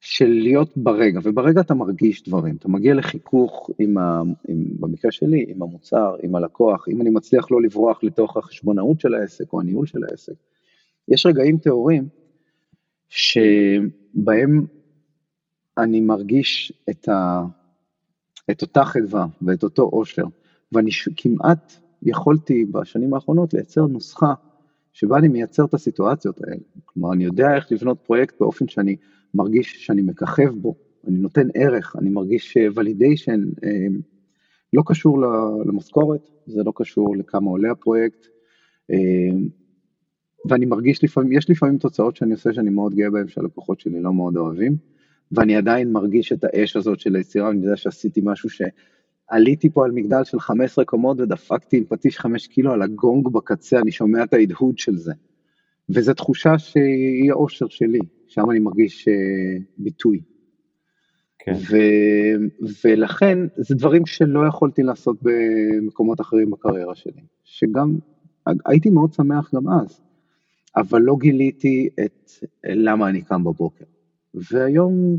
של להיות ברגע, וברגע אתה מרגיש דברים, אתה מגיע לחיכוך עם, ה, עם, במקרה שלי, עם המוצר, עם הלקוח, אם אני מצליח לא לברוח לתוך החשבונאות של העסק או הניהול של העסק, יש רגעים טהורים שבהם אני מרגיש את, ה, את אותה חדווה ואת אותו אושר, ואני כמעט יכולתי בשנים האחרונות לייצר נוסחה שבה אני מייצר את הסיטואציות האלה. כלומר, אני יודע איך לבנות פרויקט באופן שאני מרגיש שאני מככב בו, אני נותן ערך, אני מרגיש ולידיישן, אה, לא קשור למשכורת, זה לא קשור לכמה עולה הפרויקט, אה, ואני מרגיש לפעמים, יש לפעמים תוצאות שאני עושה שאני מאוד גאה בהן שהלקוחות שלי לא מאוד אוהבים, ואני עדיין מרגיש את האש הזאת של היצירה, אני יודע שעשיתי משהו שעליתי פה על מגדל של 15 קומות ודפקתי עם פטיש 5 קילו על הגונג בקצה, אני שומע את ההדהוד של זה. וזו תחושה שהיא האושר שלי, שם אני מרגיש uh, ביטוי. כן. ו, ולכן זה דברים שלא יכולתי לעשות במקומות אחרים בקריירה שלי, שגם הייתי מאוד שמח גם אז, אבל לא גיליתי את למה אני קם בבוקר. והיום,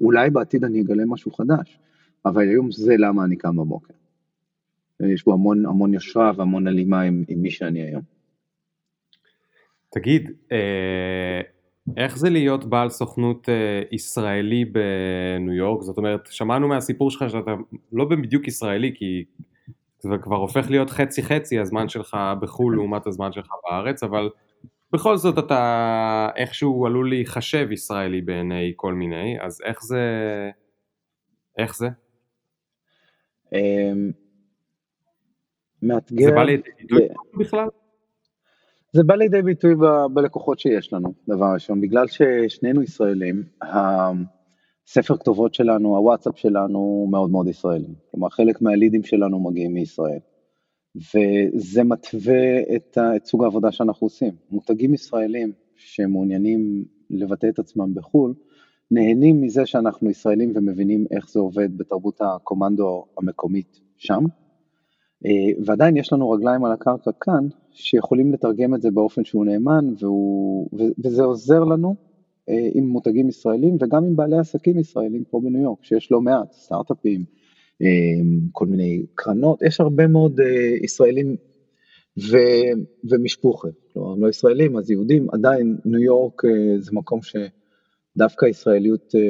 אולי בעתיד אני אגלה משהו חדש, אבל היום זה למה אני קם בבוקר. יש בו המון המון יושרה והמון הלימה עם, עם מי שאני היום. תגיד, אה, איך זה להיות בעל סוכנות אה, ישראלי בניו יורק? זאת אומרת, שמענו מהסיפור שלך שאתה לא בדיוק ישראלי, כי זה כבר הופך להיות חצי חצי הזמן שלך בחו"ל לעומת הזמן שלך בארץ, אבל בכל זאת אתה איכשהו עלול להיחשב ישראלי בעיני כל מיני, אז איך זה... איך זה? אמ, מאתגר... זה בא לידי ביטוי בכלל? זה בא לידי ביטוי ב- בלקוחות שיש לנו, דבר ראשון, בגלל ששנינו ישראלים, הספר כתובות שלנו, הוואטסאפ שלנו מאוד מאוד ישראלי, כלומר חלק מהלידים שלנו מגיעים מישראל. וזה מתווה את, את סוג העבודה שאנחנו עושים. מותגים ישראלים שמעוניינים לבטא את עצמם בחו"ל, נהנים מזה שאנחנו ישראלים ומבינים איך זה עובד בתרבות הקומנדו המקומית שם, אה, ועדיין יש לנו רגליים על הקרקע כאן, שיכולים לתרגם את זה באופן שהוא נאמן, והוא, וזה עוזר לנו אה, עם מותגים ישראלים וגם עם בעלי עסקים ישראלים פה בניו יורק, שיש לא מעט סטארט-אפים, אמ, כל מיני קרנות, יש הרבה מאוד אה, ישראלים ו, ומשפוחה, כלומר לא ישראלים אז יהודים, עדיין ניו יורק אה, זה מקום שדווקא ישראליות אה,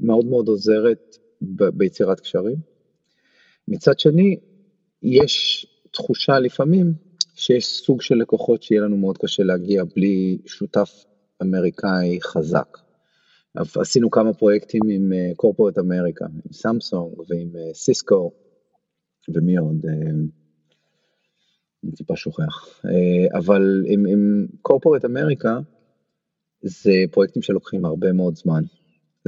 מאוד מאוד עוזרת ביצירת קשרים. מצד שני, יש תחושה לפעמים שיש סוג של לקוחות שיהיה לנו מאוד קשה להגיע בלי שותף אמריקאי חזק. עשינו כמה פרויקטים עם קורפורט אמריקה, עם סמסונג ועם סיסקו אה, ומי עוד, אה, אני טיפה שוכח, אבל עם קורפורט אמריקה זה פרויקטים שלוקחים הרבה מאוד זמן.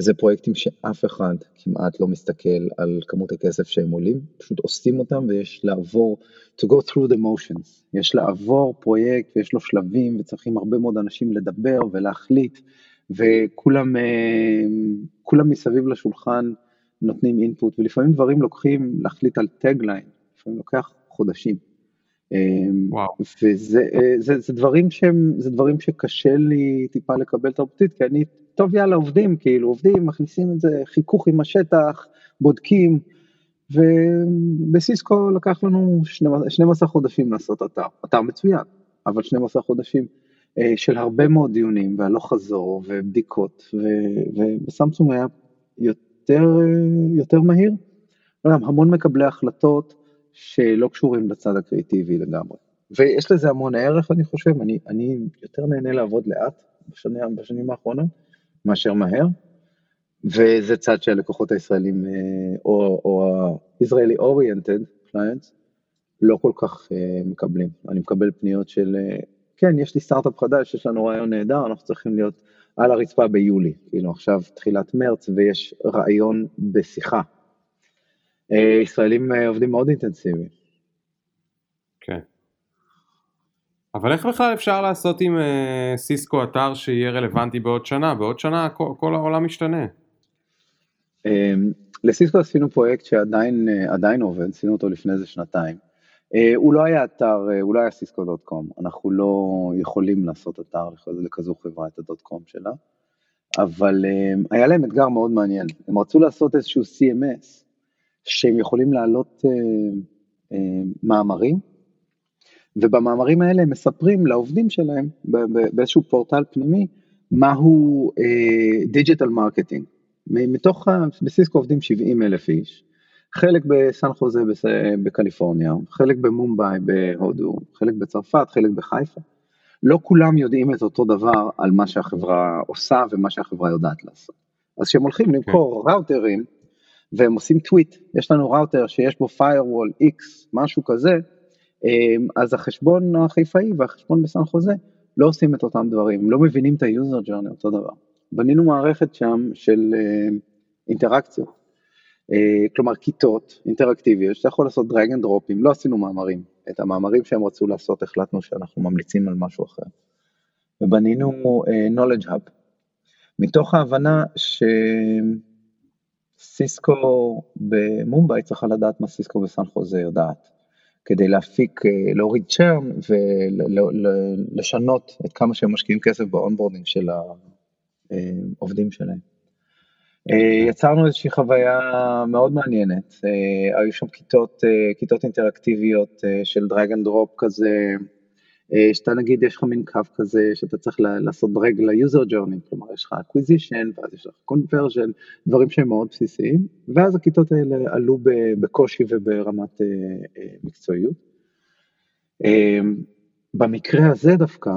זה פרויקטים שאף אחד כמעט לא מסתכל על כמות הכסף שהם עולים, פשוט עושים אותם ויש לעבור, to go through the motions, יש לעבור פרויקט ויש לו שלבים וצריכים הרבה מאוד אנשים לדבר ולהחליט וכולם אה, מסביב לשולחן נותנים אינפוט, ולפעמים דברים לוקחים להחליט על טגליין, לפעמים לוקח חודשים. אה, וואו. וזה אה, זה, זה דברים שהם, זה דברים שקשה לי טיפה לקבל תרבותית, כי אני, טוב יאללה עובדים, כאילו עובדים, מכניסים את זה, חיכוך עם השטח, בודקים, ובסיסקו לקח לנו 12 חודשים לעשות אתר, אתר מצוין, אבל 12 חודשים. אה, של הרבה מאוד דיונים והלוך חזור ובדיקות, ובסמסונג היה יותר, יותר מהיר. המון מקבלי החלטות שלא קשורים לצד הקריאיטיבי לגמרי. ויש לזה המון ערך, אני חושב, אני, אני יותר נהנה לעבוד לאט בשנים, בשנים האחרונות מאשר מהר, וזה צד שהלקוחות הישראלים, אה, או, או ה-Israeli oriented clients, לא כל כך אה, מקבלים. אני מקבל פניות של כן, יש לי סטארט-אפ חדש, יש לנו רעיון נהדר, אנחנו צריכים להיות על הרצפה ביולי, כאילו עכשיו תחילת מרץ ויש רעיון בשיחה. אה, ישראלים אה, עובדים מאוד אינטנסיבי. כן. אבל איך בכלל אפשר לעשות עם uh, סיסקו אתר שיהיה רלוונטי בעוד שנה? בעוד שנה כל, כל העולם משתנה. Um, לסיסקו עשינו פרויקט שעדיין עובד, עשינו אותו לפני איזה שנתיים. הוא לא היה אתר, הוא לא היה סיסקו.קום, אנחנו לא יכולים לעשות אתר לכזו חברה את הדוט קום שלה, אבל היה להם אתגר מאוד מעניין, הם רצו לעשות איזשהו CMS, שהם יכולים להעלות uh, uh, מאמרים, ובמאמרים האלה הם מספרים לעובדים שלהם באיזשהו פורטל פנימי, מהו digital uh, marketing. מתוך, בסיסקו עובדים 70 אלף איש, חלק בסן חוזה בקליפורניה, חלק במומבאי בהודו, חלק בצרפת, חלק בחיפה. לא כולם יודעים את אותו דבר על מה שהחברה עושה ומה שהחברה יודעת לעשות. אז כשהם הולכים למכור okay. ראוטרים, והם עושים טוויט, יש לנו ראוטר שיש בו firewall x, משהו כזה, אמ, אז החשבון החיפאי והחשבון בסן חוזה לא עושים את אותם דברים, לא מבינים את ה-user journey אותו דבר. בנינו מערכת שם של אה, אינטראקציות, אה, כלומר כיתות אינטראקטיביות שאתה יכול לעשות drag and dropים, לא עשינו מאמרים, את המאמרים שהם רצו לעשות החלטנו שאנחנו ממליצים על משהו אחר. ובנינו uh, knowledge hub, מתוך ההבנה שסיסקו במומבאי צריכה לדעת מה סיסקו בסן חוזה יודעת. כדי להפיק, אה, להוריד churn ולשנות את כמה שהם משקיעים כסף ב onboarding של העובדים שלהם. אה, יצרנו איזושהי חוויה מאוד מעניינת, אה, היו שם כיתות, כיתות אינטראקטיביות של drag and drop כזה, אה, שאתה נגיד יש לך מין קו כזה שאתה צריך לעשות drag ל user journey, כלומר יש לך acquisition ואז יש לך conversion, דברים שהם מאוד בסיסיים, ואז הכיתות האלה עלו בקושי וברמת אה, אה, מקצועיות. במקרה הזה דווקא,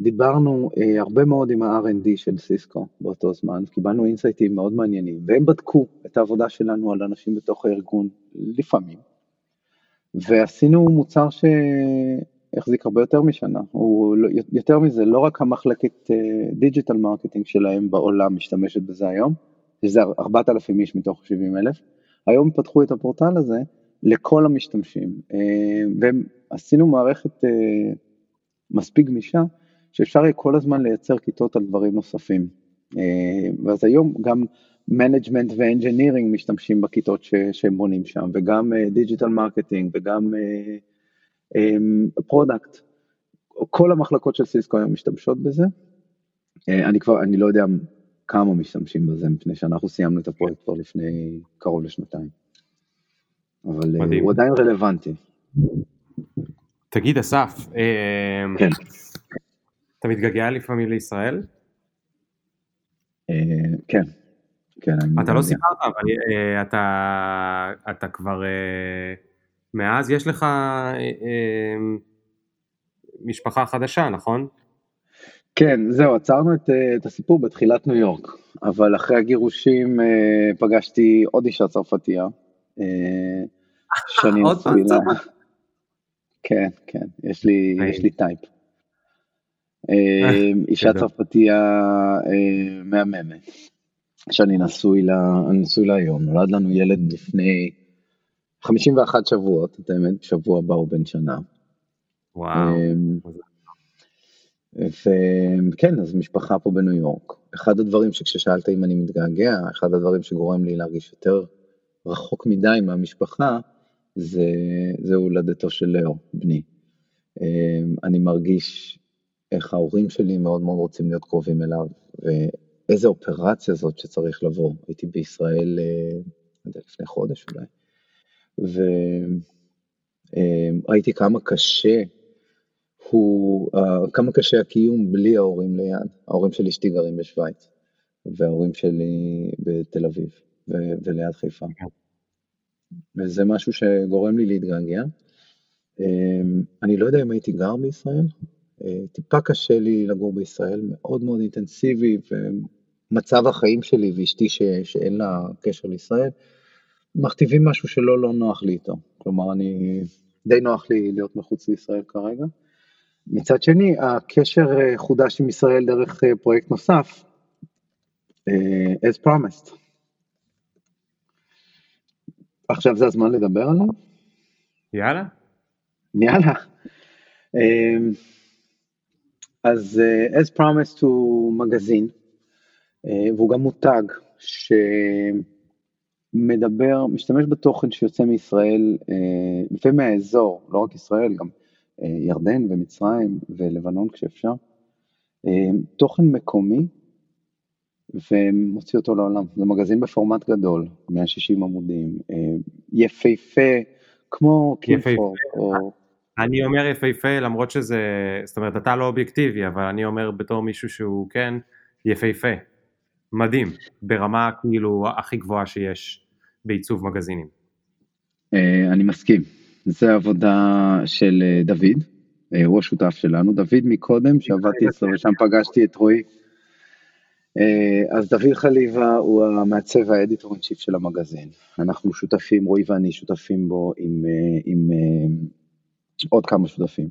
דיברנו הרבה מאוד עם ה-R&D של סיסקו באותו זמן, קיבלנו אינסייטים מאוד מעניינים, והם בדקו את העבודה שלנו על אנשים בתוך הארגון לפעמים, ועשינו מוצר ש... החזיק הרבה יותר משנה, הוא לא, יותר מזה, לא רק המחלקת digital אה, marketing שלהם בעולם משתמשת בזה היום, שזה 4,000 איש מתוך 70 אלף, היום פתחו את הפורטל הזה לכל המשתמשים, אה, ועשינו מערכת אה, מספיק גמישה, שאפשר יהיה כל הזמן לייצר כיתות על דברים נוספים. ואז היום גם management ו engineering משתמשים בכיתות ש, שהם בונים שם, וגם digital marketing וגם אה, product, כל המחלקות של סיסקו היום משתמשות בזה, אה, אני כבר, אני לא יודע כמה משתמשים בזה, מפני שאנחנו סיימנו את הפרויקט כבר לפני קרוב לשנתיים. אבל אה, מדהים. הוא עדיין רלוונטי. תגיד אסף, אה, כן. אתה מתגעגע לפעמים לישראל? כן, כן. אתה לא סיפרת, אבל אתה, אתה כבר מאז יש לך אה, אה, משפחה חדשה, נכון? כן, זהו, עצרנו את, אה, את הסיפור בתחילת ניו יורק, אבל אחרי הגירושים אה, פגשתי עוד אישה צרפתייה, אה, שאני נשוי לה. כן, כן, יש לי, יש לי טייפ. אה, אישה צרפתייה אה, מהממת, שאני נשוי לה, נשוי לה היום, נולד לנו ילד לפני 51 שבועות, את האמת, שבוע הבא הוא בן שנה. וואו. אמ, וכן, אז משפחה פה בניו יורק. אחד הדברים שכששאלת אם אני מתגעגע, אחד הדברים שגורם לי להרגיש יותר רחוק מדי מהמשפחה, זה, זה הולדתו של לאו, בני. אמ, אני מרגיש איך ההורים שלי מאוד מאוד רוצים להיות קרובים אליו, ואיזה אופרציה זאת שצריך לבוא. הייתי בישראל, אה, לא יודע, לפני חודש אולי. וראיתי כמה קשה הוא, uh, כמה קשה הקיום בלי ההורים ליד. ההורים של אשתי גרים בשוויץ, וההורים שלי בתל אביב ו- וליד חיפה. וזה משהו שגורם לי להתגעגע. Um, אני לא יודע אם הייתי גר בישראל, טיפה קשה לי לגור בישראל, מאוד מאוד אינטנסיבי, ומצב החיים שלי ואשתי ש- שאין לה קשר לישראל, מכתיבים משהו שלא לא נוח לי איתו. כלומר, אני, די נוח לי להיות מחוץ לישראל כרגע. מצד שני, הקשר אה, חודש עם ישראל דרך אה, פרויקט נוסף, uh, as promised. עכשיו זה הזמן לדבר עליו? יאללה. יאללה. Uh, אז as promised הוא מגזין, והוא גם מותג, ש... מדבר, משתמש בתוכן שיוצא מישראל אה, ומהאזור, לא רק ישראל, גם אה, ירדן ומצרים ולבנון כשאפשר, אה, תוכן מקומי ומוציא אותו לעולם. זה מגזין בפורמט גדול, 160 עמודים, יפהפה, כמו קינפורק או... אני אומר יפהפה למרות שזה, זאת אומרת אתה לא אובייקטיבי, אבל אני אומר בתור מישהו שהוא כן יפהפה, מדהים, ברמה כאילו הכי גבוהה שיש בעיצוב מגזינים. אה, אני מסכים, זה עבודה של אה, דוד, אה, הוא השותף שלנו, דוד מקודם שעבדתי אצלו ושם פגשתי את רועי. אז דוד חליבה הוא המעצב האדיטור אינצ'יפ של המגזין. אנחנו שותפים, רועי ואני שותפים בו עם, עם עוד כמה שותפים.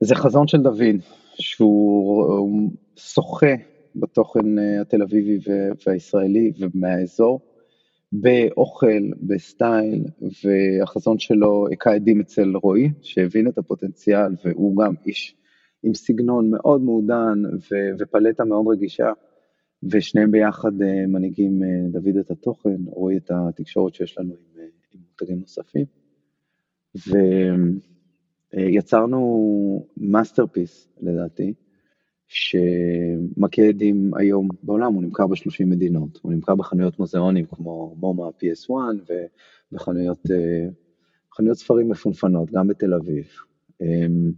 זה חזון של דוד, שהוא שוחה בתוכן התל אביבי והישראלי ומהאזור. באוכל, בסטייל, והחזון שלו היכה עדים אצל רועי, שהבין את הפוטנציאל, והוא גם איש עם סגנון מאוד מעודן ו- ופלטה מאוד רגישה, ושניהם ביחד אה, מנהיגים אה, דוד את התוכן, רועי את התקשורת שיש לנו עם, אה, עם מותגים נוספים. ויצרנו masterpiece לדעתי, שמקדים היום בעולם, הוא נמכר ב-30 מדינות, הוא נמכר בחנויות מוזיאונים כמו מומה PS1 ובחנויות חנויות ספרים מפונפנות, גם בתל אביב. אמ,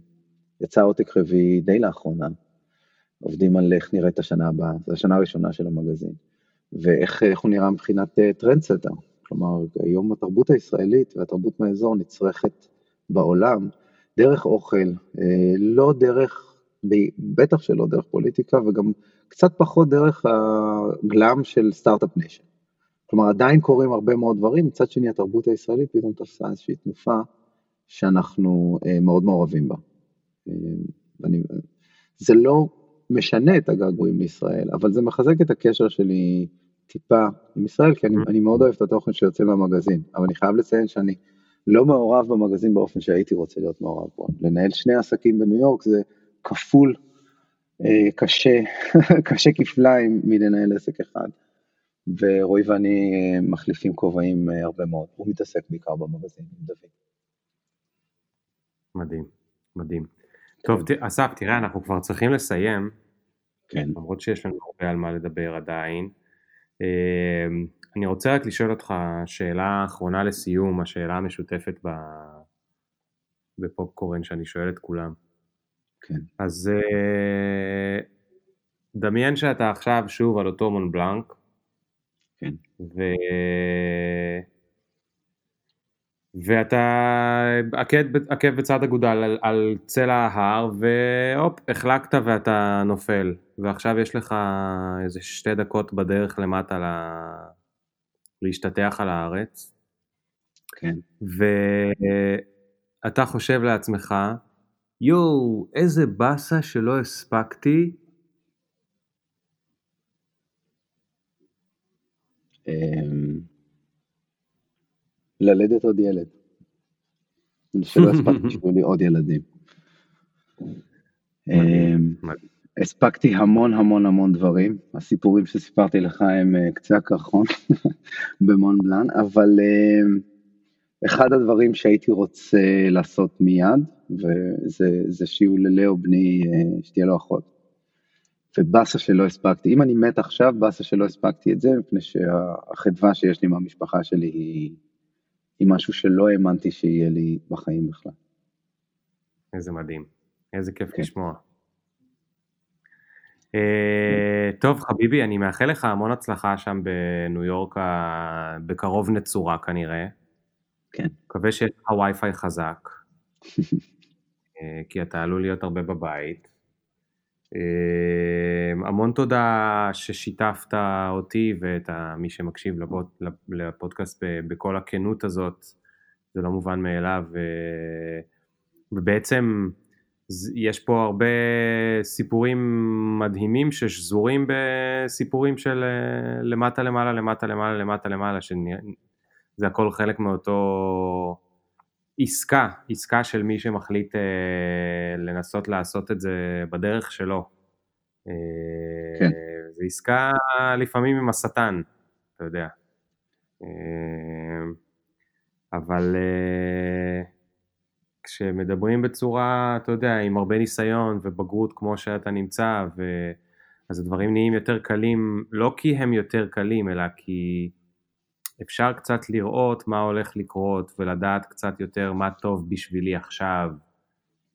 יצא עותק רביעי די לאחרונה, עובדים על איך נראית השנה הבאה, זו השנה הראשונה של המגזין, ואיך הוא נראה מבחינת trendsetter, כלומר היום התרבות הישראלית והתרבות מהאזור נצרכת בעולם דרך אוכל, אה, לא דרך בטח שלא דרך פוליטיקה וגם קצת פחות דרך ה glam של start-up nation. כלומר עדיין קורים הרבה מאוד דברים, מצד שני התרבות הישראלית פתאום תפסה איזושהי תנופה שאנחנו אה, מאוד מעורבים בה. אה, ואני, זה לא משנה את הגעגועים לישראל, אבל זה מחזק את הקשר שלי טיפה עם ישראל, כי אני, אני מאוד אוהב את התוכן שיוצא מהמגזין, אבל אני חייב לציין שאני לא מעורב במגזין באופן שהייתי רוצה להיות מעורב בו. לנהל שני עסקים בניו יורק זה כפול אה, קשה, קשה כפליים מלנהל עסק אחד. ורועי ואני אה, מחליפים כובעים אה, הרבה מאוד, הוא מתעסק בעיקר במגזין עם דוד. מדהים, מדהים. טוב, אסף, תראה, אנחנו כבר צריכים לסיים. כן. למרות שיש לנו הרבה על מה לדבר עדיין. אני רוצה רק לשאול אותך שאלה אחרונה לסיום, השאלה המשותפת בפופקורן שאני שואל את כולם. כן. אז uh, דמיין שאתה עכשיו שוב על אותו מון בלנק, כן. ו... ואתה עקב, עקב בצד אגודל על, על צלע ההר, והופ, החלקת ואתה נופל, ועכשיו יש לך איזה שתי דקות בדרך למטה ל... להשתטח על הארץ. כן. ואתה חושב לעצמך, יואו, איזה באסה שלא הספקתי. אמ, ללדת עוד ילד. שלא הספקתי שיהיו לי עוד ילדים. אמ, הספקתי המון המון המון דברים, הסיפורים שסיפרתי לך הם אה, קצה הקרחון במון בלן, אבל אמ, אחד הדברים שהייתי רוצה לעשות מיד, וזה שיהיו ללאו בני, אה, שתהיה לו אחות. ובאסה שלא הספקתי, אם אני מת עכשיו, באסה שלא הספקתי את זה, מפני שהחדווה שיש לי מהמשפחה שלי היא, היא משהו שלא האמנתי שיהיה לי בחיים בכלל. איזה מדהים, איזה כיף כן. לשמוע. Uh, טוב חביבי, אני מאחל לך המון הצלחה שם בניו יורק, בקרוב נצורה כנראה. כן. מקווה שיש לך וי-פיי חזק, אה, כי אתה עלול להיות הרבה בבית. אה, המון תודה ששיתפת אותי ואת מי שמקשיב לפודקאסט בכל הכנות הזאת, זה לא מובן מאליו, ובעצם יש פה הרבה סיפורים מדהימים ששזורים בסיפורים של אה, למטה למעלה למטה למעלה למטה למעלה, זה הכל חלק מאותו עסקה, עסקה של מי שמחליט אה, לנסות לעשות את זה בדרך שלו. אה, כן. זו עסקה לפעמים עם השטן, אתה יודע. אה, אבל אה, כשמדברים בצורה, אתה יודע, עם הרבה ניסיון ובגרות כמו שאתה נמצא, ו... אז הדברים נהיים יותר קלים, לא כי הם יותר קלים, אלא כי אפשר קצת לראות מה הולך לקרות ולדעת קצת יותר מה טוב בשבילי עכשיו,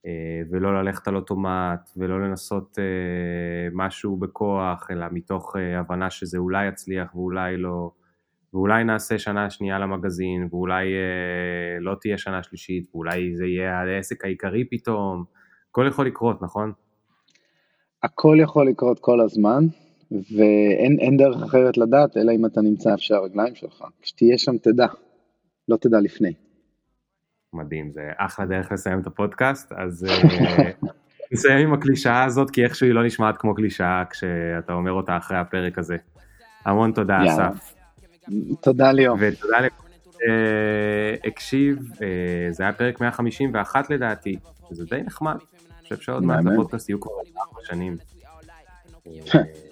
אה, ולא ללכת על אוטומט, ולא לנסות אה, משהו בכוח, אלא מתוך אה, הבנה שזה אולי יצליח ואולי לא, ואולי נעשה שנה שנייה למגזין, ואולי לא תהיה שנה שלישית, ואולי זה יהיה העסק העיקרי פתאום, הכל יכול לקרות, נכון? הכל יכול לקרות כל הזמן, ואין דרך אחרת לדעת, אלא אם אתה נמצא אפשר הרגליים שלך. כשתהיה שם תדע, לא תדע לפני. מדהים, זה אחלה דרך לסיים את הפודקאסט, אז אה, נסיים עם הקלישאה הזאת, כי איכשהו היא לא נשמעת כמו קלישאה כשאתה אומר אותה אחרי הפרק הזה. המון תודה, אסף. תודה ליאור. ותודה לכל שהקשיב, אה, זה היה פרק 151 לדעתי, שזה די נחמד. אני חושב שעוד מעט הפודקאסט יהיו כבר ארבע שנים.